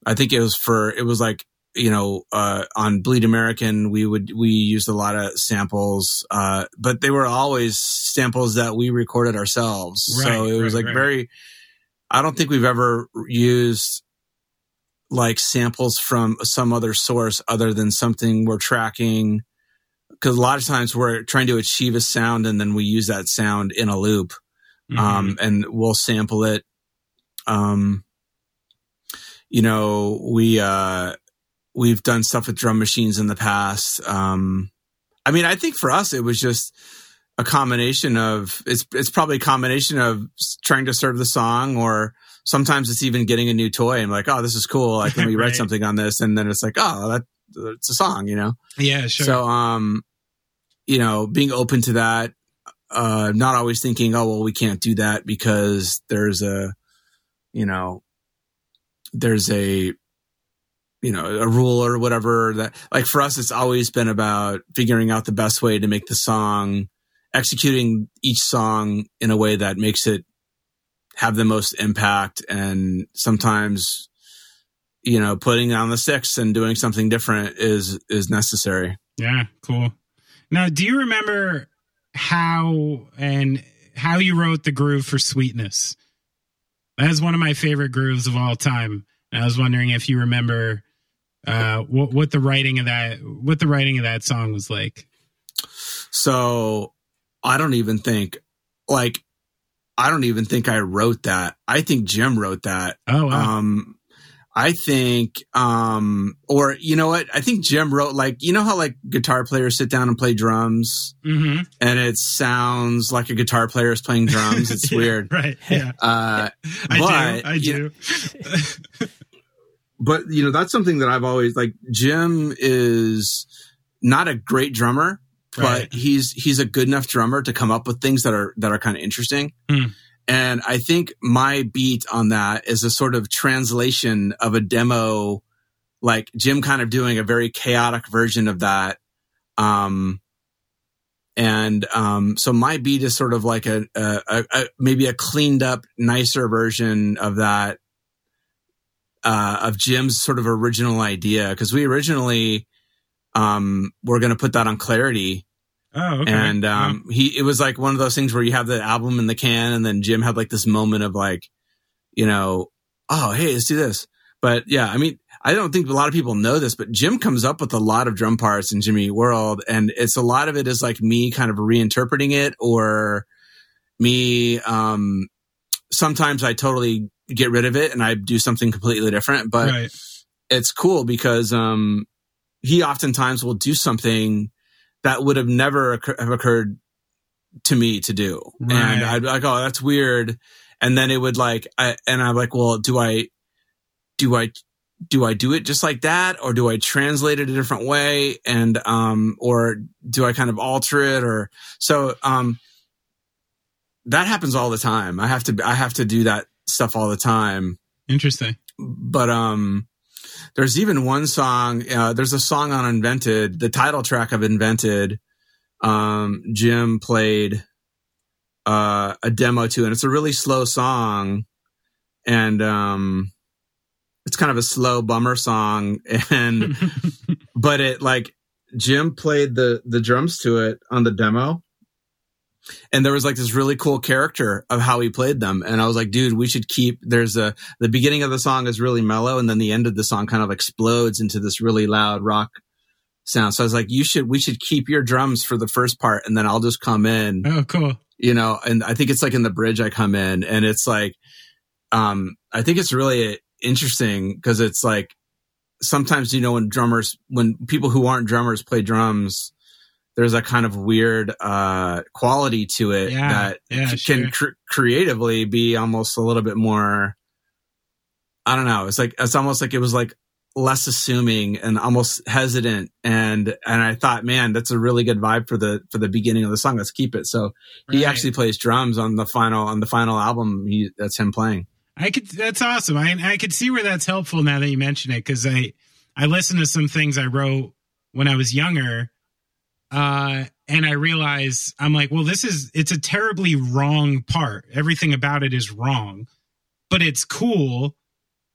I think it was for, it was like, you know, uh, on Bleed American, we would, we used a lot of samples, uh, but they were always samples that we recorded ourselves. so it was right, like right. very, I don't think we've ever used like samples from some other source other than something we're tracking because a lot of times we're trying to achieve a sound and then we use that sound in a loop Mhm. um, and we'll sample it um, you know we uh, we've done stuff with drum machines in the past um, i mean i think for us it was just a combination of it's it's probably a combination of trying to serve the song or sometimes it's even getting a new toy and like oh this is cool. Like let me (laughs) write Right. something on this? And then it's like oh that it's a song you know? Yeah sure. So um you know being open to that uh not always thinking oh well we can't do that because there's a you know there's a you know a rule or whatever that like for us it's always been about figuring out the best way to make the song executing each song in a way that makes it have the most impact and sometimes you know putting on the six and doing something different is is necessary Yeah, cool. Now, do you remember how and how you wrote the groove for Sweetness? That is one of my favorite grooves of all time. And I was wondering if you remember uh, what what the writing of that what the writing of that song was like. So I don't even think like I don't even think I wrote that. I think Jim wrote that. Oh, wow. Um I think um or you know what? I think Jim wrote like you know how like guitar players sit down and play drums mm-hmm. and it sounds like a guitar player is playing drums. It's (laughs) weird. right? Yeah, (laughs) Uh (laughs) I But, do. I you do. but you know that's something that I've always like Jim is not a great drummer but he's he's a good enough drummer to come up with things that are that are kind of interesting. Hmm. And I think my beat on that is a sort of translation of a demo, like Jim kind of doing a very chaotic version of that. Um, and um, so my beat is sort of like a, a, a, a maybe a cleaned up, nicer version of that uh, of Jim's sort of original idea because we originally um, were going to put that on Clarity, Oh, okay. and um, he it was like one of those things where you have the album in the can, and then Jim had like this moment of like, you know, oh hey, let's do this. But yeah, I mean, I don't think a lot of people know this, but Jim comes up with a lot of drum parts in Jimmy World, and it's a lot of it is like me kind of reinterpreting it, or me. Um, sometimes I totally get rid of it and I do something completely different, but right. it's cool because um he oftentimes will do something that would have never occur- have occurred to me to do. Right. and i'd be like oh that's weird. And then it would like I, and i'm like well do i do i do i do it just like that? Or do i translate it a different way? And um or do i kind of alter it? Or so um that happens all the time. I have to i have to do that stuff all the time. Interesting. but um there's even one song uh, there's a song on invented the title track of invented um jim played uh a demo to and it's a really slow song and um it's kind of a slow bummer song (laughs) and (laughs) but it like jim played the the drums to it on the demo and there was like this really cool character of how he played them. And i was like dude we should keep there's a the beginning of the song is really mellow and then the end of the song kind of explodes into this really loud rock sound. So i was like you should we should keep your drums for the first part and then i'll just come in. Oh, cool. you know and i think it's like in the bridge i come in and it's like um i think it's really interesting because it's like sometimes you know when drummers when people who aren't drummers play drums there's a kind of weird uh, quality to it Yeah, that yeah, c- sure. can cr- creatively be almost a little bit more i don't know it's like it's almost like it was like less assuming and almost hesitant and and i thought man that's a really good vibe for the for the beginning of the song let's keep it so he actually plays drums on the final on the final album he, that's him playing I could. That's awesome. I I could see where that's helpful now that you mention it because I I listened to some things I wrote when I was younger, uh, and I realize I'm like, well, this is it's a terribly wrong part. Everything about it is wrong, but it's cool.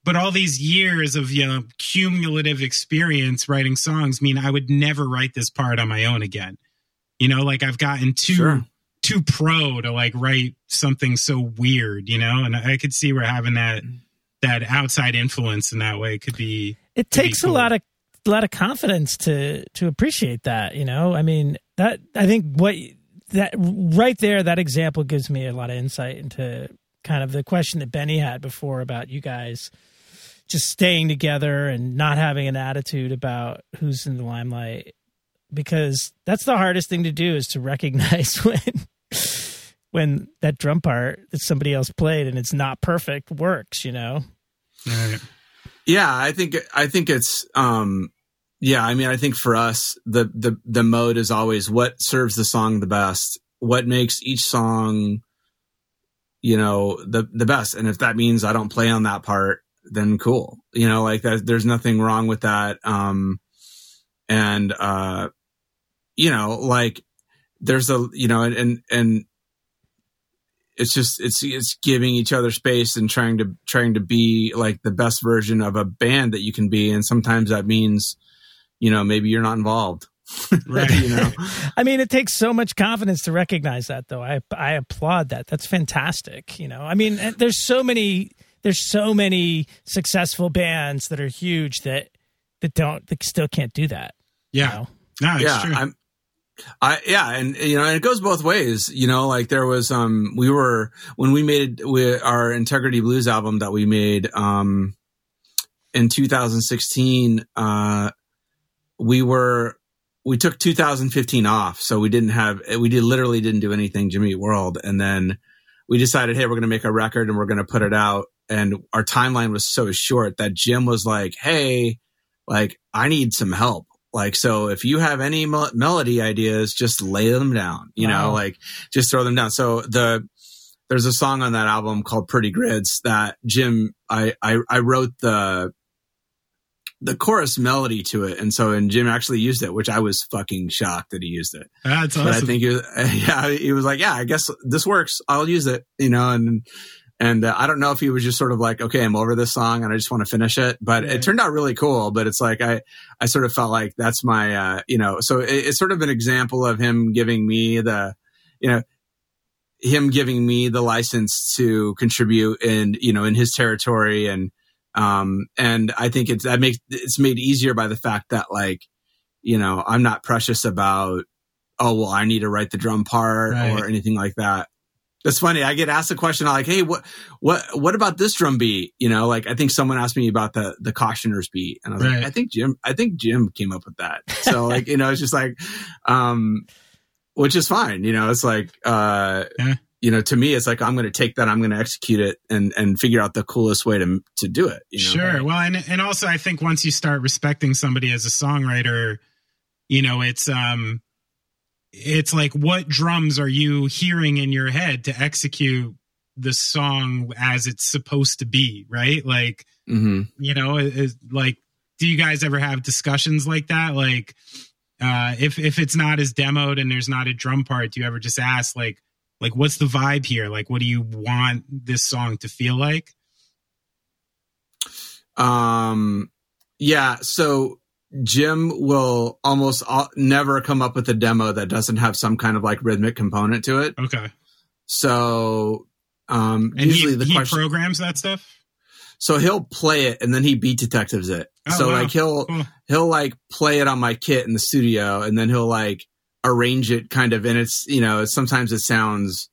But all these years of you know cumulative experience writing songs mean I would never write this part on my own again. You know, like I've gotten too Sure. too pro to like write something so weird, you know? And I could see we're having that that outside influence in that way could be it Pretty takes cool. a lot of a lot of confidence to to appreciate that you know? I mean that i think what that right there that example gives me a lot of insight into kind of the question that benny had before about you guys just staying together and not having an attitude about who's in the limelight. Because that's the hardest thing to do is to recognize (laughs) when when that drum part that somebody else played and it's not perfect works you know? Right. Yeah, I think I think it's um yeah, I mean I think for us the the the mode is always what serves the song the best, what makes each song you know the the best. And if that means I don't play on that part then cool. You know like that there's nothing wrong with that. Um and uh you know like there's a you know and and, and it's just it's it's giving each other space and trying to trying to be like the best version of a band that you can be. And sometimes that means you know maybe you're not involved (laughs) Right. you know (laughs) I mean, it takes so much confidence to recognize that, though. I I applaud that. That's fantastic. You know, I mean, there's so many there's so many successful bands that are huge that that don't that still can't do that. you Yeah. know? No, it's yeah true. i'm I yeah, and you know, and it goes both ways. You know, like there was um we were when we made we, our Integrity Blues album that we made um in 2016 uh we were we took 2015 off, so we didn't have we did literally didn't do anything Jimmy Eat World and then we decided hey, we're going to make a record and we're going to put it out and our timeline was so short that Jim was like, "Hey, like I need some help." Like, so if you have any mel- melody ideas, just lay them down, you know, like just throw them down. So the, there's a song on that album called Pretty Grids that Jim, I, I, I wrote the, the chorus melody to it. And so, and Jim actually used it, which I was fucking shocked that he used it. That's But I think he was, (laughs) yeah, he was like, yeah, I guess this works. I'll use it, you know, and, and uh, I don't know if he was just sort of like, okay, I'm over this song and I just want to finish it, but Right. it turned out really cool. But it's like, I, I sort of felt like that's my, uh, you know, so it, it's sort of an example of him giving me the, you know, him giving me the license to contribute in, you know, in his territory. And, um, and I think it's, that makes, it's made easier by the fact that like, you know, I'm not precious about, oh, well, I need to write the drum part Right. or anything like that. That's funny. I get asked a question like, "Hey, what, what, what about this drum beat?" You know, like I think someone asked me about the the cautioners beat, and I was Right. like, "I think Jim, I think Jim came up with that." So like, you know, it's just like, um, which is fine. You know, it's like, uh, Yeah. You know, to me, it's like I'm going to take that, I'm going to execute it, and and figure out the coolest way to to do it. You know? Sure. Well, and and also I think once you start respecting somebody as a songwriter, you know, it's um it's like what drums are you hearing in your head to execute the song as it's supposed to be, right? Like, hmm you know, it- it's like do you guys ever have discussions like that? Like uh if if it's not as demoed and there's not a drum part, do you ever just ask like like what's the vibe here? Like what do you want this song to feel like? Um, yeah. So Jim will almost al- never come up with a demo that doesn't have some kind of like rhythmic component to it. Okay. So, um, And usually he, the he question, programs that stuff? so he'll play it and then he beat detectives it. Oh, so wow. like he'll, Cool. he'll like play it on my kit in the studio and then he'll like arrange it kind of, and it's, you know, sometimes it sounds,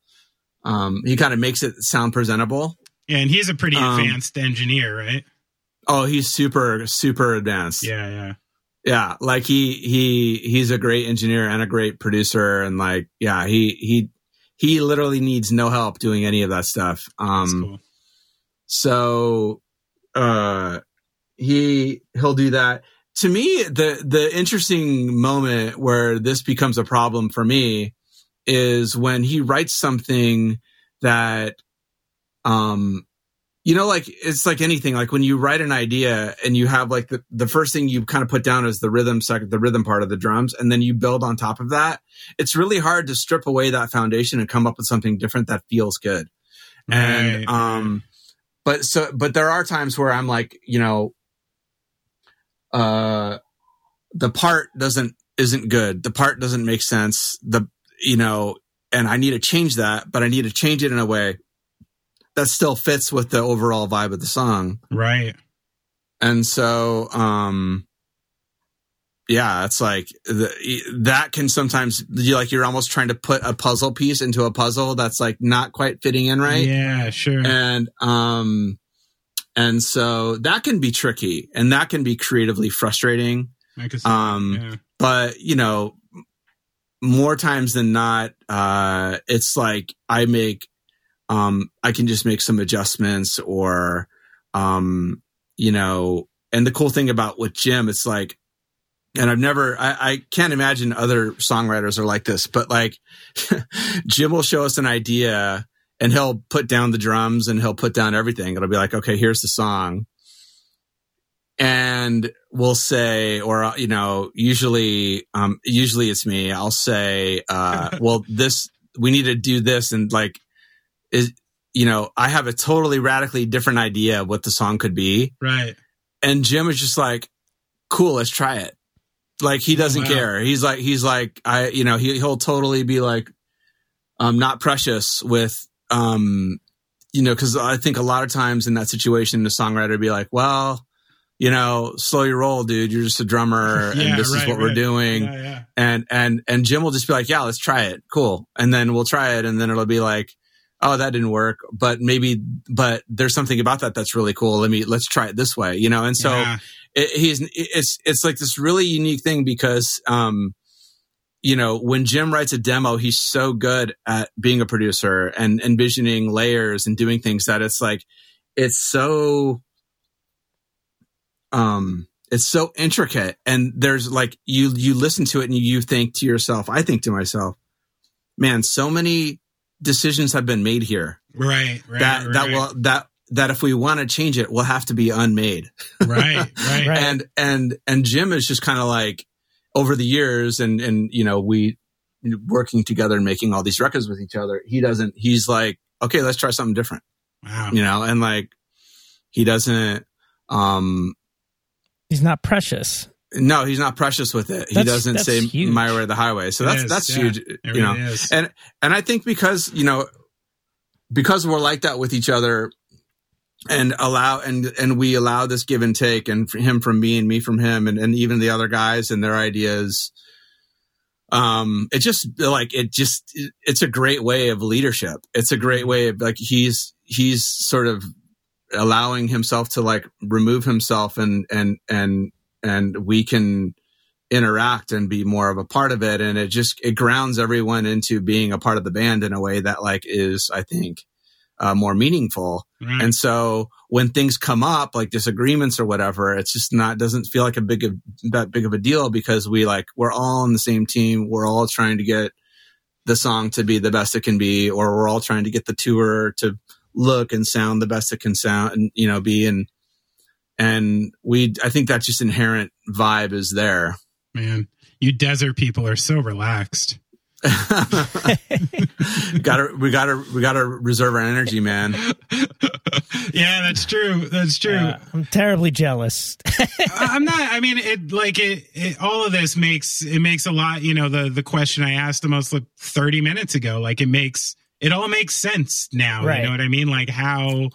um, he kind of makes it sound presentable. Yeah, and he's a pretty Um, advanced engineer, right? Oh, he's super super advanced. Yeah, yeah. Yeah, like he he he's a great engineer and a great producer and like yeah, he he he literally needs no help doing any of that stuff. Um cool. so uh he he'll do that. To me, the the interesting moment where this becomes a problem for me is when he writes something that um you know like it's like anything like when you write an idea and you have like the, the first thing you kind of put down is the rhythm second the rhythm part of the drums and then you build on top of that it's really hard to strip away that foundation and come up with something different that feels good right. and um but so but there are times where i'm like you know uh the part doesn't isn't good the part doesn't make sense the you know and i need to change that but i need to change it in a way that still fits with the overall vibe of the song. Right. And so, um, yeah, it's like the, that can sometimes you like you're almost trying to put a puzzle piece into a puzzle that's like not quite fitting in right. Yeah, sure. And um, and so that can be tricky, and that can be creatively frustrating. I can see um, yeah. but you know, more times than not, uh, it's like I make um, I can just make some adjustments or, um, you know, and the cool thing about with Jim, it's like, and I've never, I, I can't imagine other songwriters are like this, but like (laughs) Jim will show us an idea and he'll put down the drums and he'll put down everything. It'll be like, okay, here's the song. And we'll say, or, you know, usually, um, usually it's me. I'll say, uh, (laughs) well, this, we need to do this. And like, is you know I have a totally radically different idea of what the song could be. Right. And Jim is just like, cool, let's try it. Like he doesn't oh, wow. care. He's like he's like I you know he he'll totally be like um not precious with um you know cuz I think a lot of times in that situation the songwriter would be like, well, you know, slow your roll, dude. You're just a drummer, (laughs) yeah, and this right, is what right. we're doing. Yeah, yeah. And and and Jim will just be like, yeah, let's try it, cool. And then we'll try it, and then it'll be like, oh, that didn't work, but maybe, but there's something about that that's really cool. Let me, let's try it this way, you know? And so it, he's, it's, it's like this really unique thing because, um, you know, when Jim writes a demo, he's so good at being a producer and envisioning layers and doing things that it's like, it's so, um, it's so intricate and there's like you you listen to it and you think to yourself i think to myself man so many decisions have been made here. Right. right that right. that will that that if we want to change it, will have to be unmade. right. (laughs) Right. and and and Jim is just kind of like over the years, and and you know we working together and making all these records with each other. He doesn't. He's like, okay, let's try something different. Wow. You know, and like he doesn't. um He's not precious. No, he's not precious with it. That's, he doesn't say huge. my way or the highway. So it that's is, that's yeah. huge. It you know, and and I think because you know because we're like that with each other and allow and and we allow this give and take and him from me and me from him and, and even the other guys and their ideas. Um it just like it just it's a great way of leadership. It's a great way of like he's he's sort of allowing himself to like remove himself and and and and we can interact and be more of a part of it. And it just it grounds everyone into being a part of the band in a way that like is i think uh, more meaningful. Right. and so when things come up like disagreements or whatever it's just not doesn't feel like a big of, that big of a deal because we like we're all on the same team. We're all trying to get the song to be the best it can be or we're all trying to get the tour to look and sound the best it can sound and you know be. And and we i think that just inherent vibe is there. Man you desert people are so relaxed (laughs) gotta we gotta we gotta reserve our energy man yeah that's true that's true uh, i'm terribly jealous (laughs) i'm not i mean it like it, it, all of this makes it makes a lot you know the the question i asked almost like 30 minutes ago like it makes it all makes sense now right. you know what i mean like how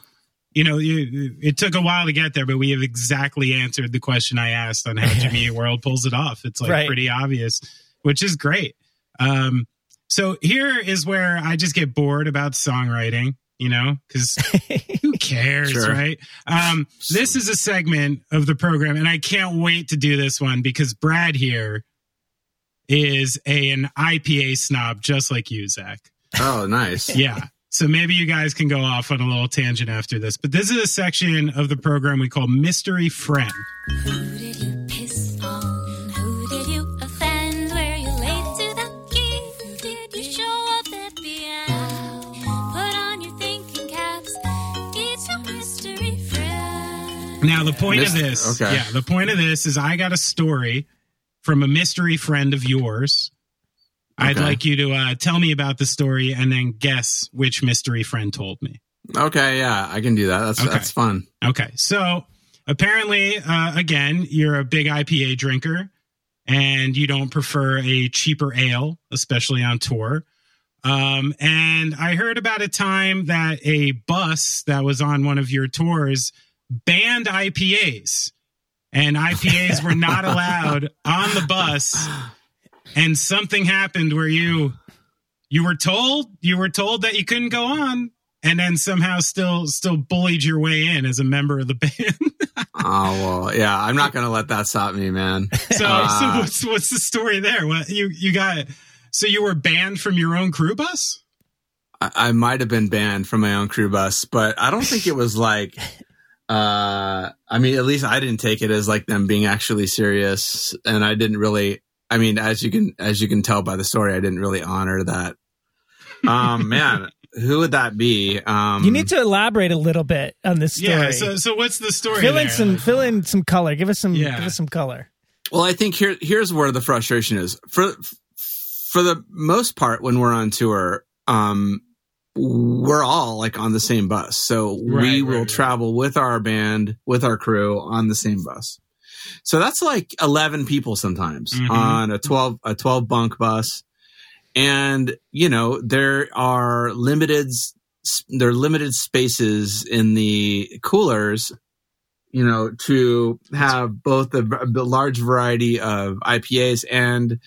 you know, you, it took a while to get there, but we have exactly answered the question I asked on how (laughs) Jimmy World pulls it off. It's like right. pretty obvious, which is great. Um, so here is where I just get bored about songwriting. you know, because (laughs) who cares, Sure. right? Um, this is a segment of the program, and I can't wait to do this one because Brad here is a, an IPA snob just like you, Zach. Oh, nice. (laughs) Yeah. So maybe you guys can go off on a little tangent after this. But this is a section of the program we call Mystery Friend. Now, the point of this, okay. yeah, the point of this is I got a story from a mystery friend of yours. I'd like you to uh, tell me about the story and then guess which mystery friend told me. Okay, yeah, I can do that. That's Okay. that's fun. Okay. So apparently, uh, again, you're a big IPA drinker and you don't prefer a cheaper ale, especially on tour. Um, and I heard about a time that a bus that was on one of your tours banned IPAs and IPAs were not (laughs) allowed on the bus. And something happened where you you were told you were told that you couldn't go on and then somehow still still bullied your way in as a member of the (laughs) band. Oh well, yeah. I'm not gonna let that stop me, man. so (laughs) so Uh, what's what's the story there? What you you got so you were banned from your own crew bus? I, I might have been banned from my own crew bus, but I don't think it was like. Uh, I mean, at least I didn't take it as like them being actually serious, and I didn't really. I mean, as you can as you can tell by the story, I didn't really honor that. Um, (laughs) man, who would that be? Um, You need to elaborate a little bit on this story. Yeah, so so what's the story? fill in there? some fill in some color. Give us some Yeah. give us some color. Well, I think here here's where the frustration is. For for the most part when we're on tour, um we're all like on the same bus. So Right, we will right. travel with our band, with our crew on the same bus. So that's like 11 people sometimes Mhm. on a 12 a 12 bunk bus. And you know, there are limited there are limited spaces in the coolers you know, to have both the, the large variety of IPAs and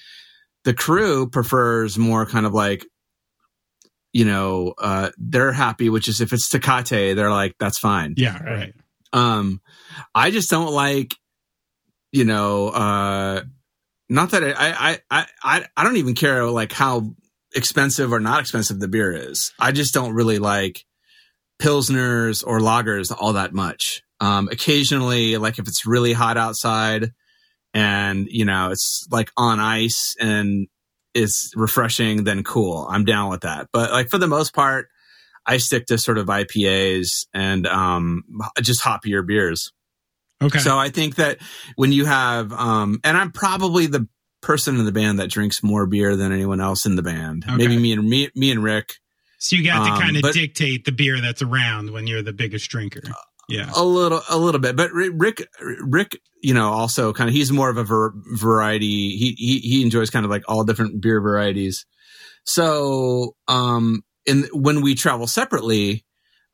the crew prefers more kind of like, you know, uh, they're happy, which is if it's Tecate, they're like, that's fine. Yeah, right. Um, I just don't like, you know, uh, not that I, I, I, I, I don't even care like how expensive or not expensive the beer is. I just don't really like pilsners or lagers all that much. Um, occasionally, like if it's really hot outside and, you know, it's like on ice and it's refreshing, then cool. I'm down with that. But like for the most part, I stick to sort of IPAs and um, just hoppier beers. Okay. So I think that when you have, um, and I'm probably the person in the band that drinks more beer than anyone else in the band. Okay. Maybe me and me, me and Rick. so you got to um, kind of dictate the beer that's around when you're the biggest drinker. Yeah. A little, a little bit, but Rick, Rick, you know, also kind of, he's more of a ver- variety. He, he, he enjoys kind of like all different beer varieties. So, um, in, when we travel separately,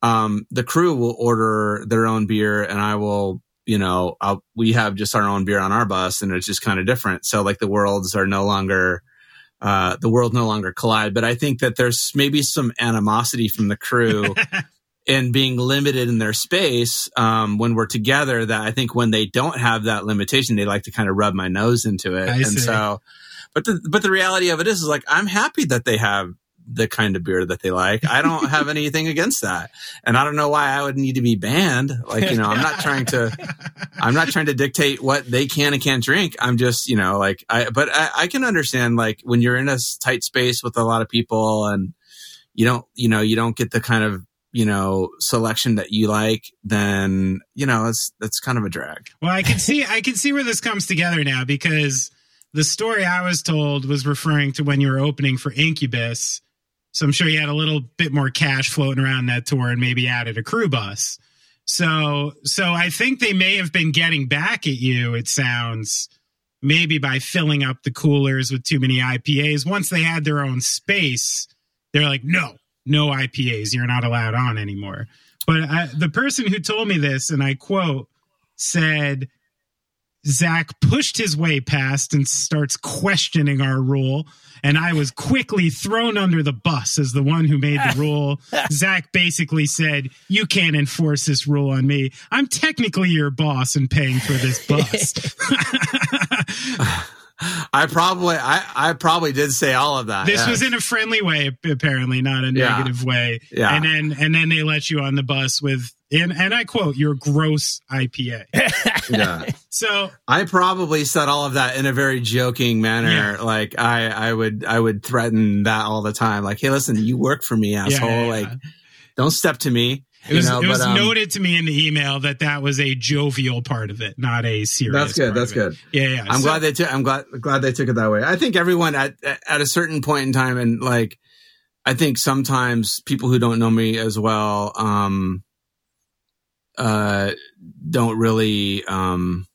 um, the crew will order their own beer and I will, you know, I'll, we have just our own beer on our bus and it's just kind of different. So like the worlds are no longer, uh, the world no longer collide. But I think that there's maybe some animosity from the crew (laughs) and being limited in their space um, when we're together that I think when they don't have that limitation, they like to kind of rub my nose into it. I and see. so, but the, but the reality of it is, is like, I'm happy that they have the kind of beer that they like. I don't (laughs) have anything against that. And I don't know why I would need to be banned. Like, you know, I'm not trying to, (laughs) I'm not trying to dictate what they can and can't drink. I'm just, you know, like I, but I, I can understand like when you're in a tight space with a lot of people and you don't, you know, you don't get the kind of, you know, selection that you like, then, you know, it's, that's kind of a drag. Well, I can see I can see where this comes together now because the story I was told was referring to when you were opening for Incubus. So I'm sure you had a little bit more cash floating around that tour and maybe added a crew bus. So so I think they may have been getting back at you, it sounds, maybe by filling up the coolers with too many IPAs. Once they had their own space, they're like, no, no IPAs. You're not allowed on anymore. But I, the person who told me this, and I quote, said, Zach pushed his way past and starts questioning our rule. And I was quickly thrown under the bus as the one who made the (laughs) rule. Zach basically said, You can't enforce this rule on me. I'm technically your boss and paying for this bus. (laughs) (laughs) (laughs) I probably, I, I probably did say all of that. This yes. was in a friendly way, apparently, not a Yeah. negative way. Yeah. And then and then they let you on the bus with and, and I quote, your gross IPA. (laughs) yeah. (laughs) So I probably said all of that in a very joking manner. Yeah. Like I, I would, I would threaten that all the time. Like, hey, listen, you work for me, asshole. yeah, yeah. Like, don't step to me. It was you know, it was but, um, noted to me in the email that that was a jovial part of it, not a serious. That's good. part That's of it. good. Yeah, yeah. I'm So- glad they took. I'm glad glad they took it that way. I think everyone at at a certain point in time, and like, I think sometimes people who don't know me as well, um, uh, don't really, um,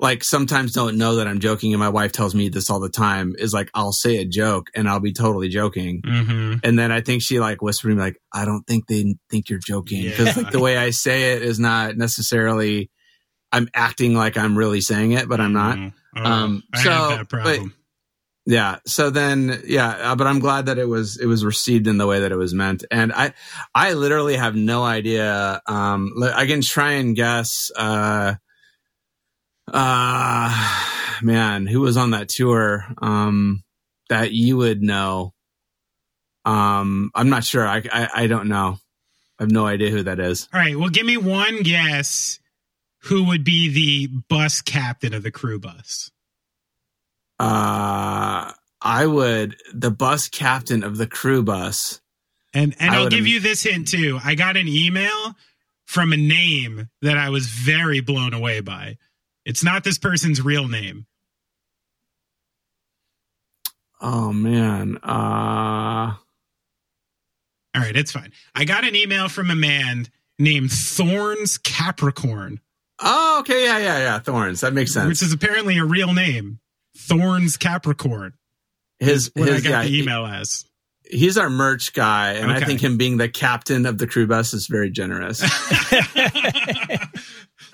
like sometimes don't know that I'm joking. And my wife tells me this all the time. Is like I'll say a joke and I'll be totally joking, Mhm. and then I think she like whispered to me like, I don't think they think you're joking because Yeah. like the way I say it is not necessarily. I'm acting like I'm really saying it, but I'm not. Mhm. Oh, Um, so, problem. Yeah. So then, yeah, uh, but I'm glad that it was, it was received in the way that it was meant. And I, I literally have no idea. Um, I can try and guess, uh, uh, man, who was on that tour, um, that you would know. Um, I'm not sure. I, I, I don't know. I have no idea who that is. All right. Well, give me one guess. Who would be the bus captain of the crew bus? Uh, I would, the bus captain of the crew bus. And and I I'll give you this hint too. I got an email from a name that I was very blown away by. It's not this person's real name. Oh man. Uh, All right, it's fine. I got an email from a man named Thorns Capricorn, Oh, okay, yeah, yeah, yeah. Thorns. That makes sense. which is apparently a real name. Thorns Capricorn. his What his I got yeah, the he- email as. He's our merch guy, and I think him being the captain of the crew bus is very generous. (laughs)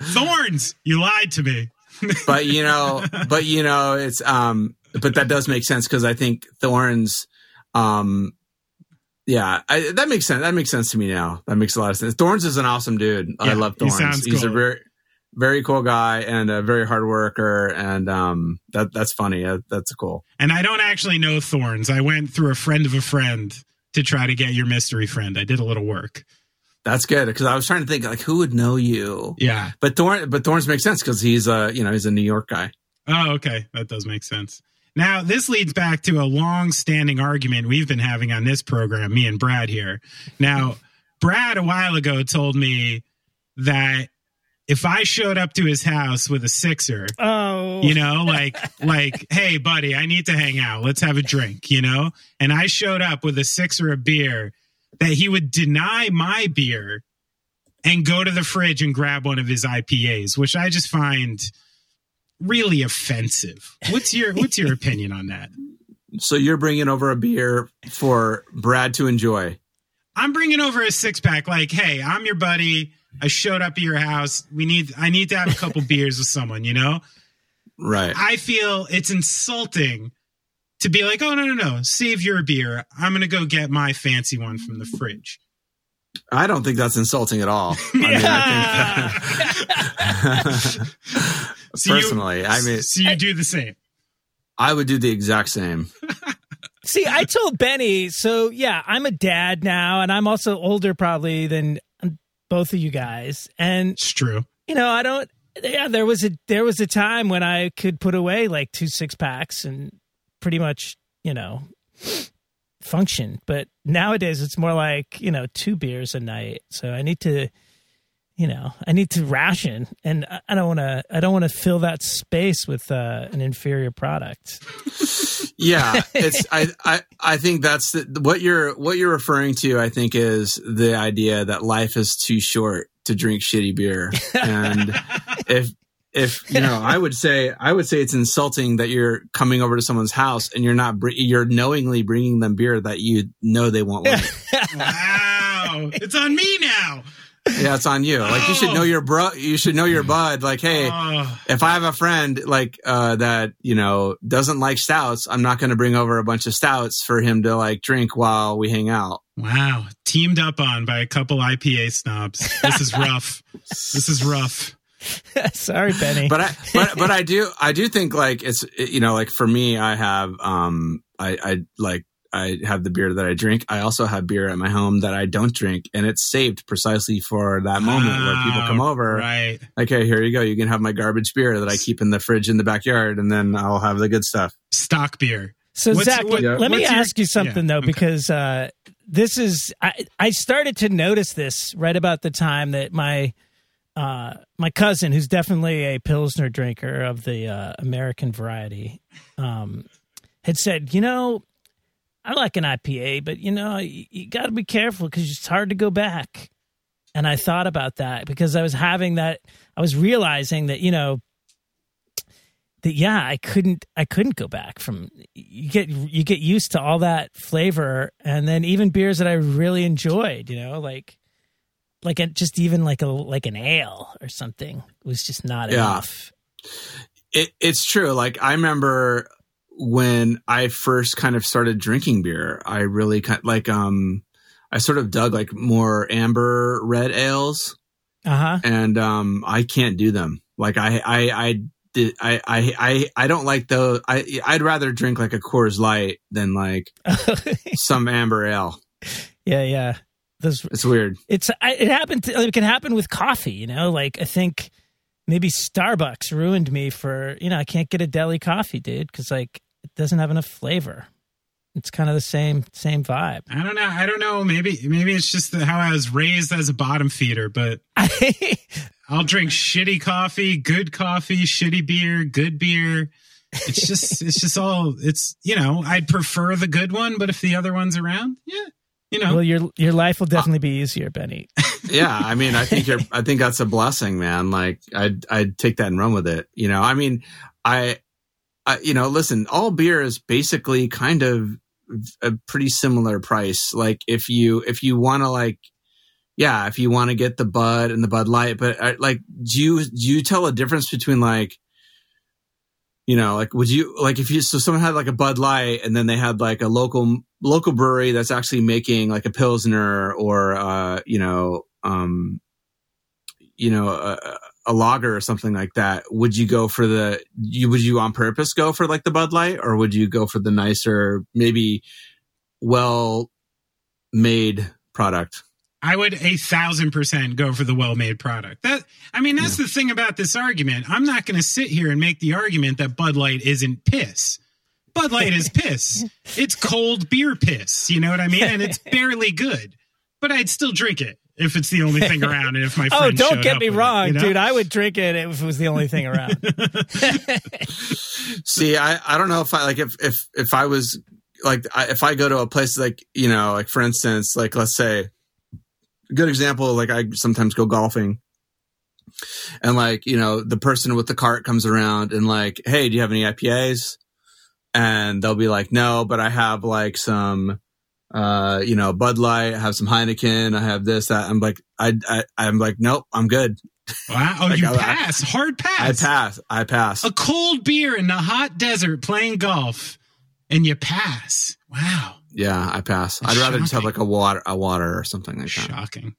Thorns, you lied to me. (laughs) but you know, but you know, it's um, but that does make sense because I think Thorns, um, yeah, I, that makes sense. That makes sense to me now. That makes a lot of sense. Thorns is an awesome dude. I Yeah, love he Thorns. sounds He's a very very cool guy and a very hard worker, and um, that that's funny. That, that's cool. And I don't actually know Thorns. I went through a friend of a friend to try to get your mystery friend. I did a little work. That's good because I was trying to think like who would know you. Yeah. But Thorn, but Thorns makes sense because he's a you know he's a New York guy. Oh, okay. That does make sense. Now, this leads back to a long standing argument we've been having on this program, me and Brad here. Now, Brad a while ago told me that if I showed up to his house with a sixer, Oh, you know, like, (laughs) like, hey, buddy, I need to hang out. Let's have a drink, you know? And I showed up with a sixer of beer, that he would deny my beer and go to the fridge and grab one of his IPAs, which I just find really offensive. What's your what's your (laughs) opinion on that? So you're bringing over a beer for Brad to enjoy. I'm bringing over a six pack. Like, hey, I'm your buddy. I showed up at your house. We need. I need to have a couple (laughs) beers with someone. You know. Right. I feel it's insulting to be like, oh no no no, save your beer. I'm gonna go get my fancy one from the fridge. I don't think that's insulting at all. (laughs) I mean, I think (laughs) So you- personally, I mean, so you do the same. I would do the exact same. See, I told Benny, so yeah, I'm a dad now, and I'm also older probably than both of you guys. And It's true. you know, I don't. Yeah, there was a there was a time when I could put away like two six packs and pretty much, you know, function. But nowadays, it's more like you know two beers a night. So I need to, you know, I need to ration, and I- don't want to. I don't want to fill that space with uh, an inferior product. (laughs) Yeah, it's I, I I think that's the, what you're what you're referring to. I think is the idea that life is too short to drink shitty beer, and (laughs) if if you know, I would say I would say it's insulting that you're coming over to someone's house and you're not br- you're knowingly bringing them beer that you know they won't like. (laughs) Wow, it's on me now. Yeah, it's on you. Like you should know your bro. You should know your bud. Like, hey, Oh, if I have a friend like uh, that, you know, doesn't like stouts, I'm not going to bring over a bunch of stouts for him to like drink while we hang out. wow. Teamed up on by a couple IPA snobs. This is rough. this is rough. (laughs) Sorry, Benny. But I, but but I do I do think like it's you know like for me I have um I I like I have the beer that I drink. I also have beer at my home that I don't drink, and it's saved precisely for that moment where people come Ah, over. Right. Okay, here you go. You can have my garbage beer that I keep in the fridge in the backyard, and then I'll have the good stuff. Stock beer. So What's- Zach, what- let me your- ask you something yeah, though, okay. because uh, this is I, I started to notice this right about the time that my uh, my cousin, who's definitely a pilsner drinker of the uh, American variety, um, had said, you know, I like an IPA, but you know, you, you got to be careful because it's hard to go back. And I thought about that because I was having that. I was realizing that you know that yeah i couldn't i couldn't go back from you get you get used to all that flavor and then even beers that i really enjoyed you know like like a, just even like a like an ale or something was just not Yeah. enough It, it's true. Like I remember when I first kind of started drinking beer, I really kind of, like um I sort of dug like more amber red ales. uh-huh and um I can't do them. Like I I I did I I I, I don't like those. I I'd rather drink like a Coors Light than like (laughs) some amber ale. yeah yeah those It's weird. it's I, it happened to, it can happen with coffee you know like i think maybe starbucks ruined me for you know i can't get a deli coffee dude because like it doesn't have enough flavor it's kind of the same same vibe I don't know. I don't know. Maybe maybe it's just the, how I was raised as a bottom feeder, but (laughs) I'll drink shitty coffee, good coffee, shitty beer, good beer. It's just (laughs) it's just all it's you know, I'd prefer the good one, but if the other one's around, yeah. You know. well your your life will uh, definitely be easier benny (laughs) Yeah, I mean, I think you're. I think that's a blessing, man. Like I'd I'd take that and run with it. You know, I mean, I, I you know, listen, all beer is basically kind of a pretty similar price. Like if you if you want to like yeah, if you want to get the Bud and the Bud Light, but uh, like, do you do you tell a difference between like, you know, like would you like if you so someone had like a Bud Light and then they had like a local local brewery that's actually making like a pilsner or uh you know um you know a lager or something like that would you go for the you would you on purpose go for like the Bud Light or would you go for the nicer maybe well made product I would a thousand percent go for the well-made product. That I mean, that's the thing about this argument. I'm not going to sit here and make the argument that Bud Light isn't piss. Bud Light is piss. (laughs) It's cold beer piss. You know what I mean? And it's (laughs) barely good, but I'd still drink it if it's the only thing (laughs) around. And if my oh, friend oh don't get up me with it, wrong you know? dude i would drink it if it was the only thing around (laughs) See, I, I don't know if I like if if if I was like I, if I go to a place like you know like for instance like let's say good example like I sometimes go golfing and like you know the person with the cart comes around and like hey do you have any IPAs and they'll be like no but I have like some uh you know Bud Light I have some Heineken I have this that I'm like I, I I'm like nope I'm good Wow. (laughs) Oh, Like, you I- pass. Hard pass. I pass. I pass A cold beer in the hot desert playing golf, and you pass. Wow. Yeah, I pass. That's I'd rather just have like a water, a water or something like that. Shocking.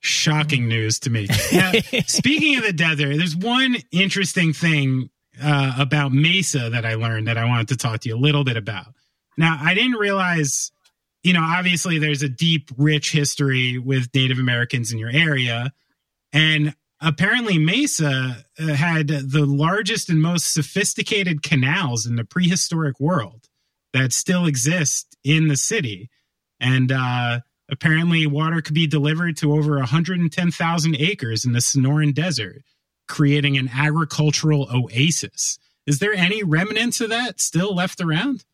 Shocking news to me. Now, (laughs) speaking of the desert, there's one interesting thing uh, about Mesa that I learned that I wanted to talk to you a little bit about. Now, I didn't realize, you know, obviously there's a deep, rich history with Native Americans in your area. And apparently, Mesa uh, had the largest and most sophisticated canals in the prehistoric world that still exist in the city. And uh, apparently, water could be delivered to over 110,000 acres in the Sonoran Desert, creating an agricultural oasis. Is there any remnants of that still left around?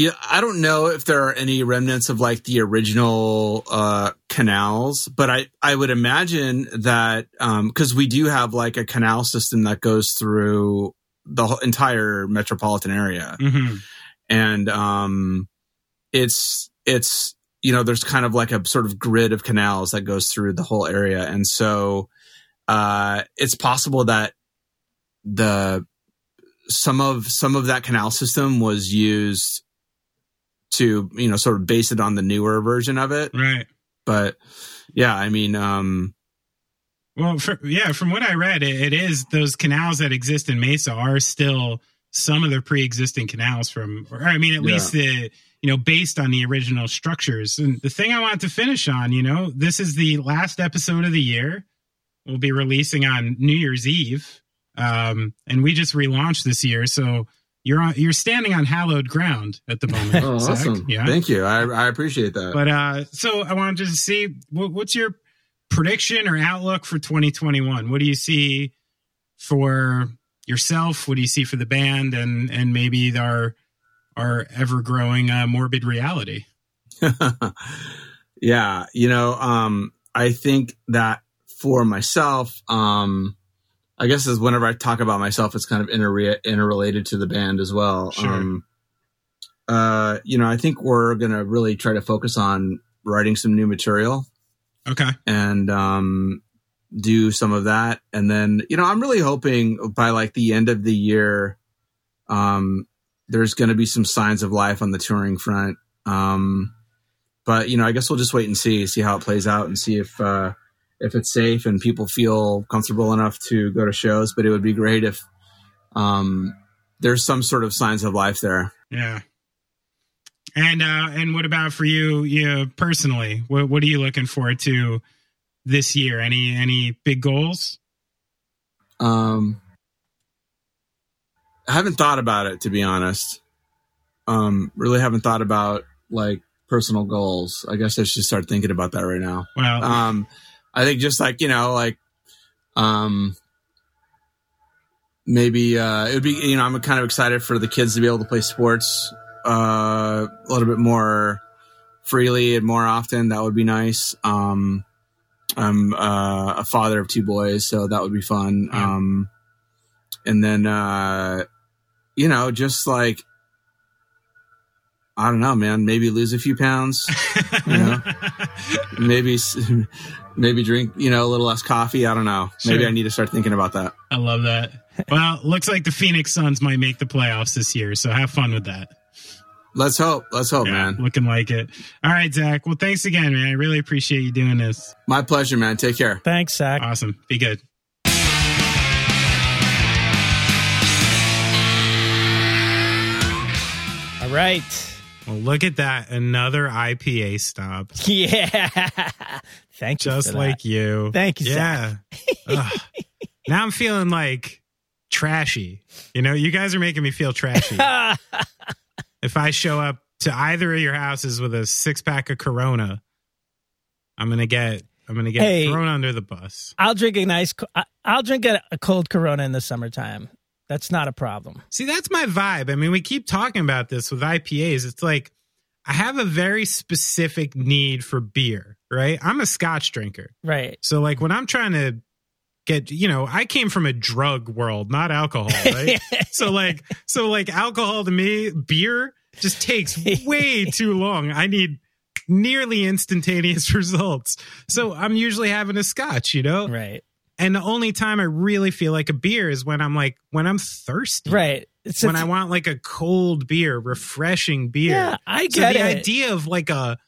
Yeah, I don't know if there are any remnants of like the original uh, canals, but I I would imagine that because we do have like a canal system that goes through the entire metropolitan area. Mm-hmm. and um it's it's you know, there's kind of like a sort of grid of canals that goes through the whole area. And so uh, it's possible that the some of some of that canal system was used to you know sort of base it on the newer version of it. Right. But yeah i mean um well for, yeah from what i read it, it is those canals that exist in mesa are still some of the pre-existing canals from or i mean at Yeah. least the you know based on the original structures. And the thing i wanted to finish on you know this is the last episode of the year. We'll be releasing on new year's eve. Um and we just relaunched this year so you're on you're standing on hallowed ground at the moment oh Zach. awesome yeah thank you i, I appreciate that but uh, so I wanted to see what, what's your prediction or outlook for 2021? What do you see for yourself? What do you see for the band and and maybe our our ever growing uh, morbid reality? (laughs) yeah you know um i think that for myself um i guess as whenever i talk about myself it's kind of inter- interrelated to the band as well. Sure. um uh you know i think we're gonna really try to focus on writing some new material. Okay, and um do some of that. And then you know i'm really hoping by like the end of the year um there's going to be some signs of life on the touring front. Um but you know i guess we'll just wait and see see how it plays out and see if uh if it's safe and people feel comfortable enough to go to shows but it would be great if um there's some sort of signs of life there yeah. And uh, and what about for you, you personally? What what are you looking forward to this year? Any any big goals? Um, I haven't thought about it to be honest. Um, really haven't thought about like personal goals. I guess I should start thinking about that right now. Well, Um, I think just like you know, like um, maybe uh, it would be you know I'm kind of excited for the kids to be able to play sports uh, a little bit more freely and more often. That would be nice. Um, I'm uh, a father of two boys, so that would be fun. Yeah. Um, and then uh, you know, just like I don't know, man. Maybe lose a few pounds. you know? (laughs) maybe maybe drink you know a little less coffee. I don't know. Maybe I need to start thinking about that. I love that. Well, looks like the Phoenix Suns might make the playoffs this year, so have fun with that. Let's hope. Let's hope, Yeah, man. looking like it. All right, Zach. Well, thanks again, man. I really appreciate you doing this. My pleasure, man. Take care. Thanks, Zach. Awesome. Be good. All right. Well, look at that. Another IPA stop. (laughs) Yeah. Thank you. Just like you. Thank you, Yeah. (laughs) Now I'm feeling like trashy. You know, you guys are making me feel trashy. (laughs) if I show up to either of your houses with a six pack of Corona, I'm gonna get I'm gonna get Hey. thrown under the bus. I'll drink a nice. I'll drink a, a cold Corona in the summertime. That's not a problem. See, that's my vibe. I mean, we keep talking about this with IPAs. It's like I have a very specific need for beer, right? I'm a scotch drinker. Right. So like when I'm trying to get, you know, I came from a drug world, not alcohol, (laughs) right? so like so like alcohol to me, beer just takes way (laughs) too long. I need nearly instantaneous (laughs) results. So I'm usually having a scotch, you know? Right. And the only time I really feel like a beer is when I'm like when I'm thirsty. Right. It's When I want like a cold beer, refreshing beer. Yeah, I so get the it. idea of like a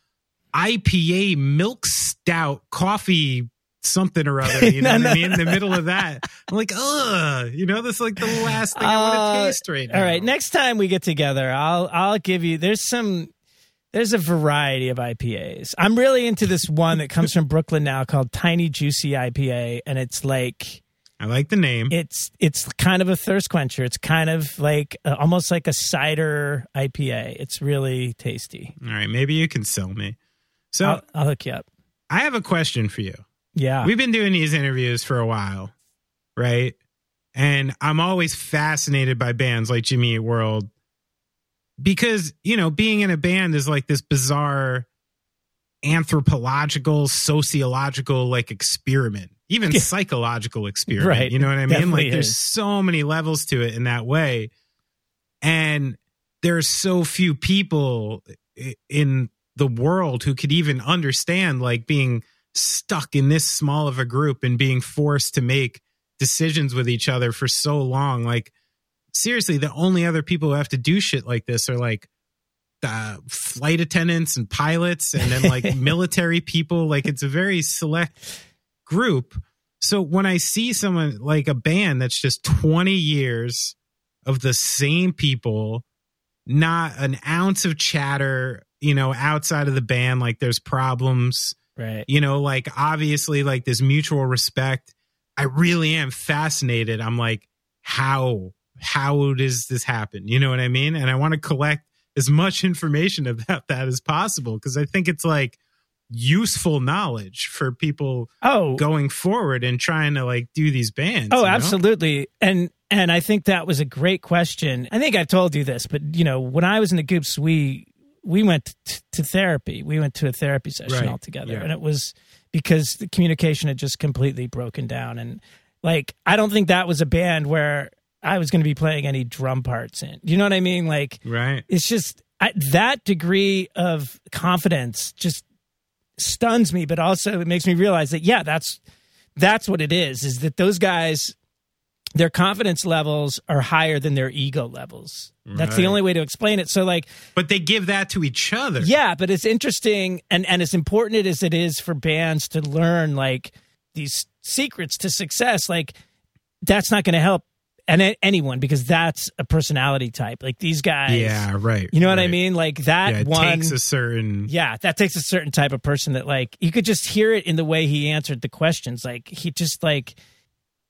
IPA milk stout coffee something or other, you (laughs) know No, what I mean? In the middle of that. I'm like, ugh, you know, that's like the last thing I want Uh, to taste right now. All right, next time we get together, I'll I'll give you. There's some. There's a variety of IPAs. I'm really into this one that comes from Brooklyn now called Tiny Juicy IPA, and it's like I like the name. it's it's kind of a thirst quencher. It's kind of like uh, almost like a cider IPA. It's really tasty. All right, maybe you can sell me. So I'll, I'll hook you up. I have a question for you. Yeah. We've been doing these interviews for a while, right? And I'm always fascinated by bands like Jimmy Eat World because, you know, being in a band is like this bizarre anthropological, sociological like experiment, even Yeah. psychological experiment. Right. You know what I mean? Definitely Like there's is. so many levels to it in that way. And there's so few people in the world who could even understand like being stuck in this small of a group and being forced to make decisions with each other for so long. Like, seriously, the only other people who have to do shit like this are like uh, flight attendants and pilots and then like (laughs) military people. Like, it's a very select group. So when I see someone like a band that's just 20 years of the same people, not an ounce of chatter, you know, outside of the band, like there's problems, Right. you know, like obviously like this mutual respect. I really am fascinated. I'm like, how, how does this happen? You know what I mean? And I want to collect as much information (laughs) about that as possible because I think it's like useful knowledge for people Oh, going forward and trying to like do these bands. Oh, you know? absolutely. And and I think that was a great question. I think I've told you this, but you know, when I was in the Goops, we we went t- to therapy. We went to a therapy session Right. all together, Yeah. and it was because the communication had just completely broken down. And like, I don't think that was a band where I was going to be playing any drum parts in. You know what I mean? Like, Right. it's just I, that degree of confidence just stuns me but also it makes me realize that yeah that's that's what it is is that those guys their confidence levels are higher than their ego levels that's the only way to explain it so like But they give that to each other. yeah but it's interesting and and as important as it is for bands to learn like these secrets to success like that's not going to help and a- anyone because that's a personality type like these guys Yeah, right. you know what I mean? Like that Yeah, it one. takes a certain yeah, that takes a certain type of person that like you could just hear it in the way he answered the questions. Like he just like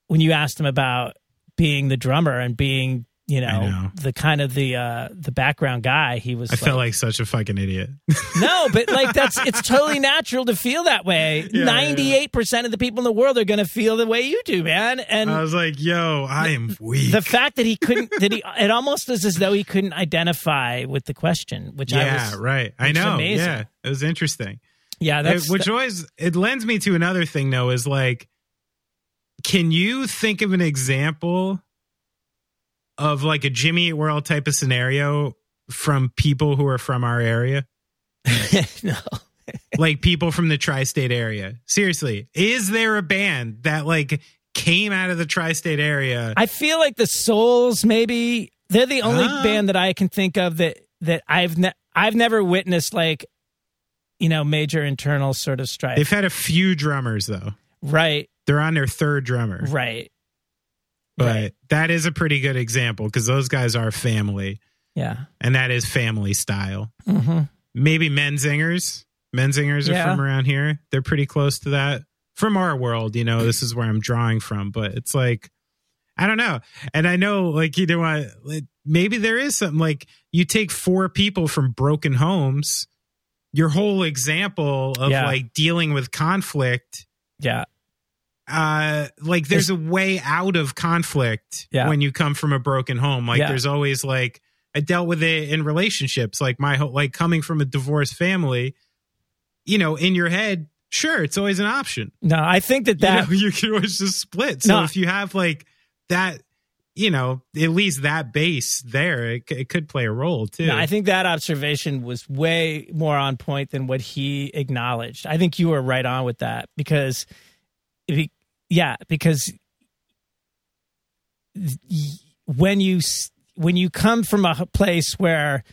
when you asked him about being the drummer and being you know, know. the kind of the uh the background guy, he was. I felt like such a fucking idiot. (laughs) no, but like that's it's totally natural to feel that way. (laughs) Yeah, Ninety eight percent of the people in the world are going to feel the way you do, man. And I was like, yo, I am weak. the fact that he couldn't that he it almost was as though he couldn't identify with the question, which I yeah, was right. I know. Yeah, it was interesting. yeah that's It- which always it lends me to another thing though is like can you think of an example of like a Jimmy Eat World type of scenario from people who are from our area? (laughs) no. like people from the tri-state area. Seriously, is there a band that like came out of the tri-state area? I feel like the Souls maybe they're the only Ah. band that I can think of that that I've ne- I've never witnessed like you know major internal sort of strife. They've had a few drummers though. right, They're on their third drummer. right, But right. that is a pretty good example because those guys are family yeah. and that is family style. hmm Maybe Menzingers. Menzingers are Yeah. from around here. They're pretty close to that. From our world, you know, this is where I'm drawing from, but it's like I don't know. And I know like you know maybe there is something like you take four people from broken homes, your whole example of Yeah. like dealing with conflict Yeah, uh like there's a way out of conflict Yeah. when you come from a broken home like Yeah. there's always like i dealt with it in relationships like my whole like coming from a divorced family you know in your head sure it's always an option no, I think that that you know (laughs) you can always just split so No. if you have like that you know at least that base there it, it could play a role too No, I think that observation was way more on point than what he acknowledged. I think you were right on with that because, he, yeah, because when you when you come from a place where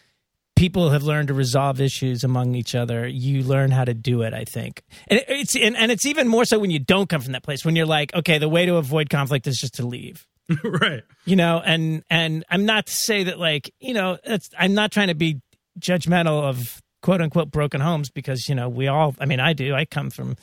people have learned to resolve issues among each other, you learn how to do it. I think, and it's and, and it's even more so when you don't come from that place. When you're like, okay, the way to avoid conflict is just to leave (laughs) right you know and and i'm not to say that like you know i'm not trying to be judgmental of quote unquote broken homes because you know we all i mean i do i come from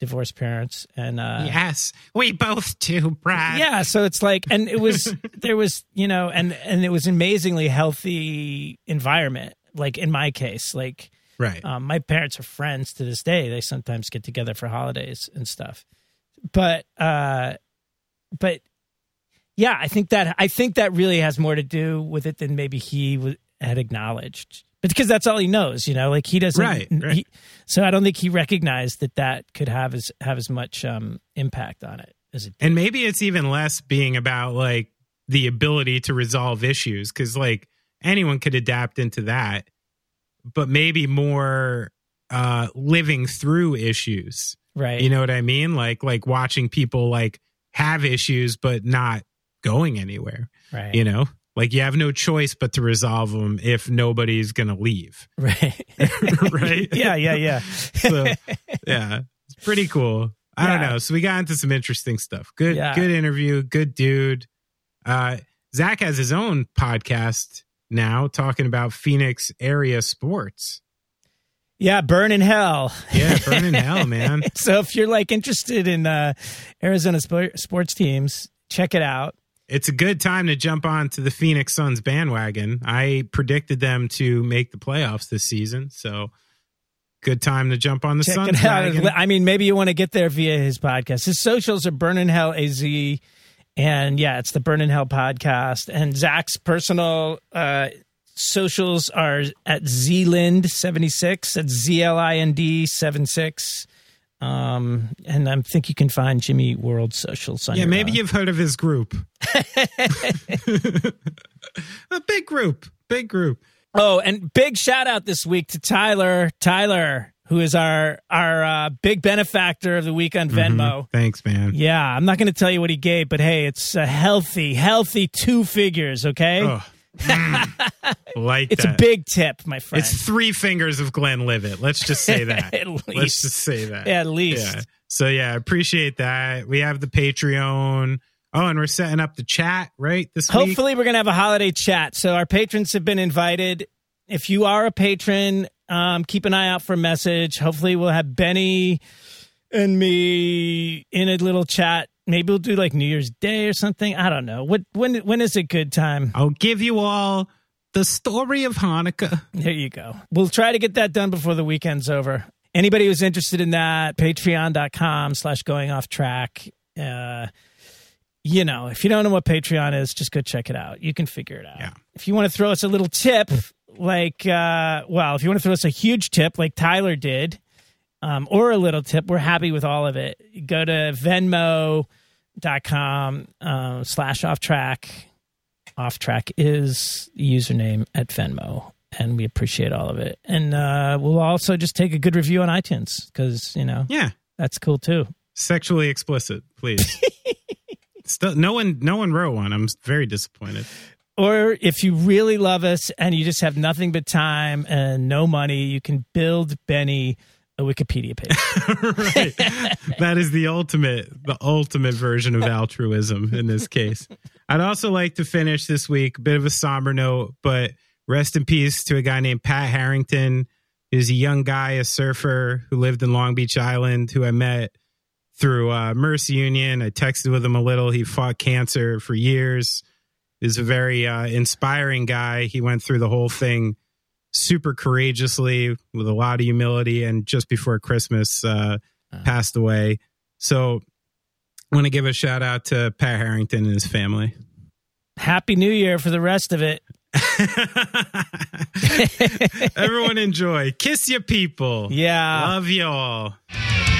divorced parents and uh yes we both do brad yeah so it's like and it was (laughs) there was you know and and it was amazingly healthy environment like in my case like right um, my parents are friends to this day. They sometimes get together for holidays and stuff. But uh, but yeah, I think that I think that really has more to do with it than maybe he w- had acknowledged. Because that's all he knows, you know, like he doesn't. Right, right. He, so I don't think he recognized that that could have as have as much um, impact on it as it. And maybe it's even less being about like the ability to resolve issues because like anyone could adapt into that. but maybe more uh living through issues. Right. You know what I mean? Like like watching people like have issues but not going anywhere. right. You know? Like you have no choice but to resolve them if nobody's going to leave. (laughs) Right. (laughs) right? (laughs) yeah, yeah, yeah. So, yeah. It's pretty cool. I don't know. So we got into some interesting stuff. Good Yeah. good interview, good dude. Uh Zach has his own podcast now talking about Phoenix area sports. Yeah, burn in hell. Yeah, burning hell, man. So if you're like interested in uh, Arizona sp- sports teams, check it out. It's a good time to jump on to the Phoenix Suns bandwagon. I predicted them to make the playoffs this season, so good time to jump on the Check Suns I mean, maybe you want to get there via his podcast. His socials are Burn in Hell AZ. And yeah, it's the Burn in Hell podcast. And Zach's personal uh, socials are at Zlind76. That's Z L I N D 76. Um, and I think you can find Jimmy World socials on Yeah, maybe you've heard of his group. (laughs) (laughs) a big group, big group. Oh, and big shout out this week to Tyler. Tyler, who is our our uh, big benefactor of the week on Venmo. Thanks, man. Yeah, I'm not going to tell you what he gave, but hey, it's a healthy, healthy two figures. Okay, Oh, mm, (laughs) like it's a big tip, my friend. It's three fingers of Glenlivet. Let's just say (laughs) that. At Let's just say that. Yeah, at least. Yeah. So yeah, appreciate that. We have the Patreon. Oh, and we're setting up the chat right this week. Hopefully, we're going to have a holiday chat. So our patrons have been invited. If you are a patron, um, keep an eye out for a message. Hopefully, we'll have Benny and me in a little chat. Maybe we'll do like New Year's Day or something. I don't know. What when when is a good time? I'll give you all the story of Hanukkah. There you go. We'll try to get that done before the weekend's over. Anybody who's interested in that, patreon.com slash going off track. Uh, you know, if you don't know what Patreon is, just go check it out. You can figure it out. Yeah. If you want to throw us a little tip, like, uh, well, if you want to throw us a huge tip like Tyler did, um, or a little tip, we're happy with all of it. Go to venmo.com uh, slash off track. Off track is the username at Venmo, and we appreciate all of it. And uh, we'll also just take a good review on iTunes because, you know, Yeah. that's cool too. Sexually explicit, please. (laughs) Still, no one, no one wrote one. I'm very disappointed. Or if you really love us and you just have nothing but time and no money, you can build Benny a Wikipedia page. (laughs) right. That is the ultimate, the ultimate version of altruism in this case. I'd also like to finish this week, a bit of a somber note, but rest in peace to a guy named Pat Harrington. He's a young guy, a surfer who lived in Long Beach Island, who I met through uh, Mercy Union. I texted with him a little. He fought cancer for years. Is a very uh, inspiring guy. He went through the whole thing super courageously with a lot of humility and just before christmas uh, passed away so i want to give a shout out to pat harrington and his family Happy New Year for the rest of it. (laughs) everyone enjoy kiss your people Yeah. love y'all Yeah!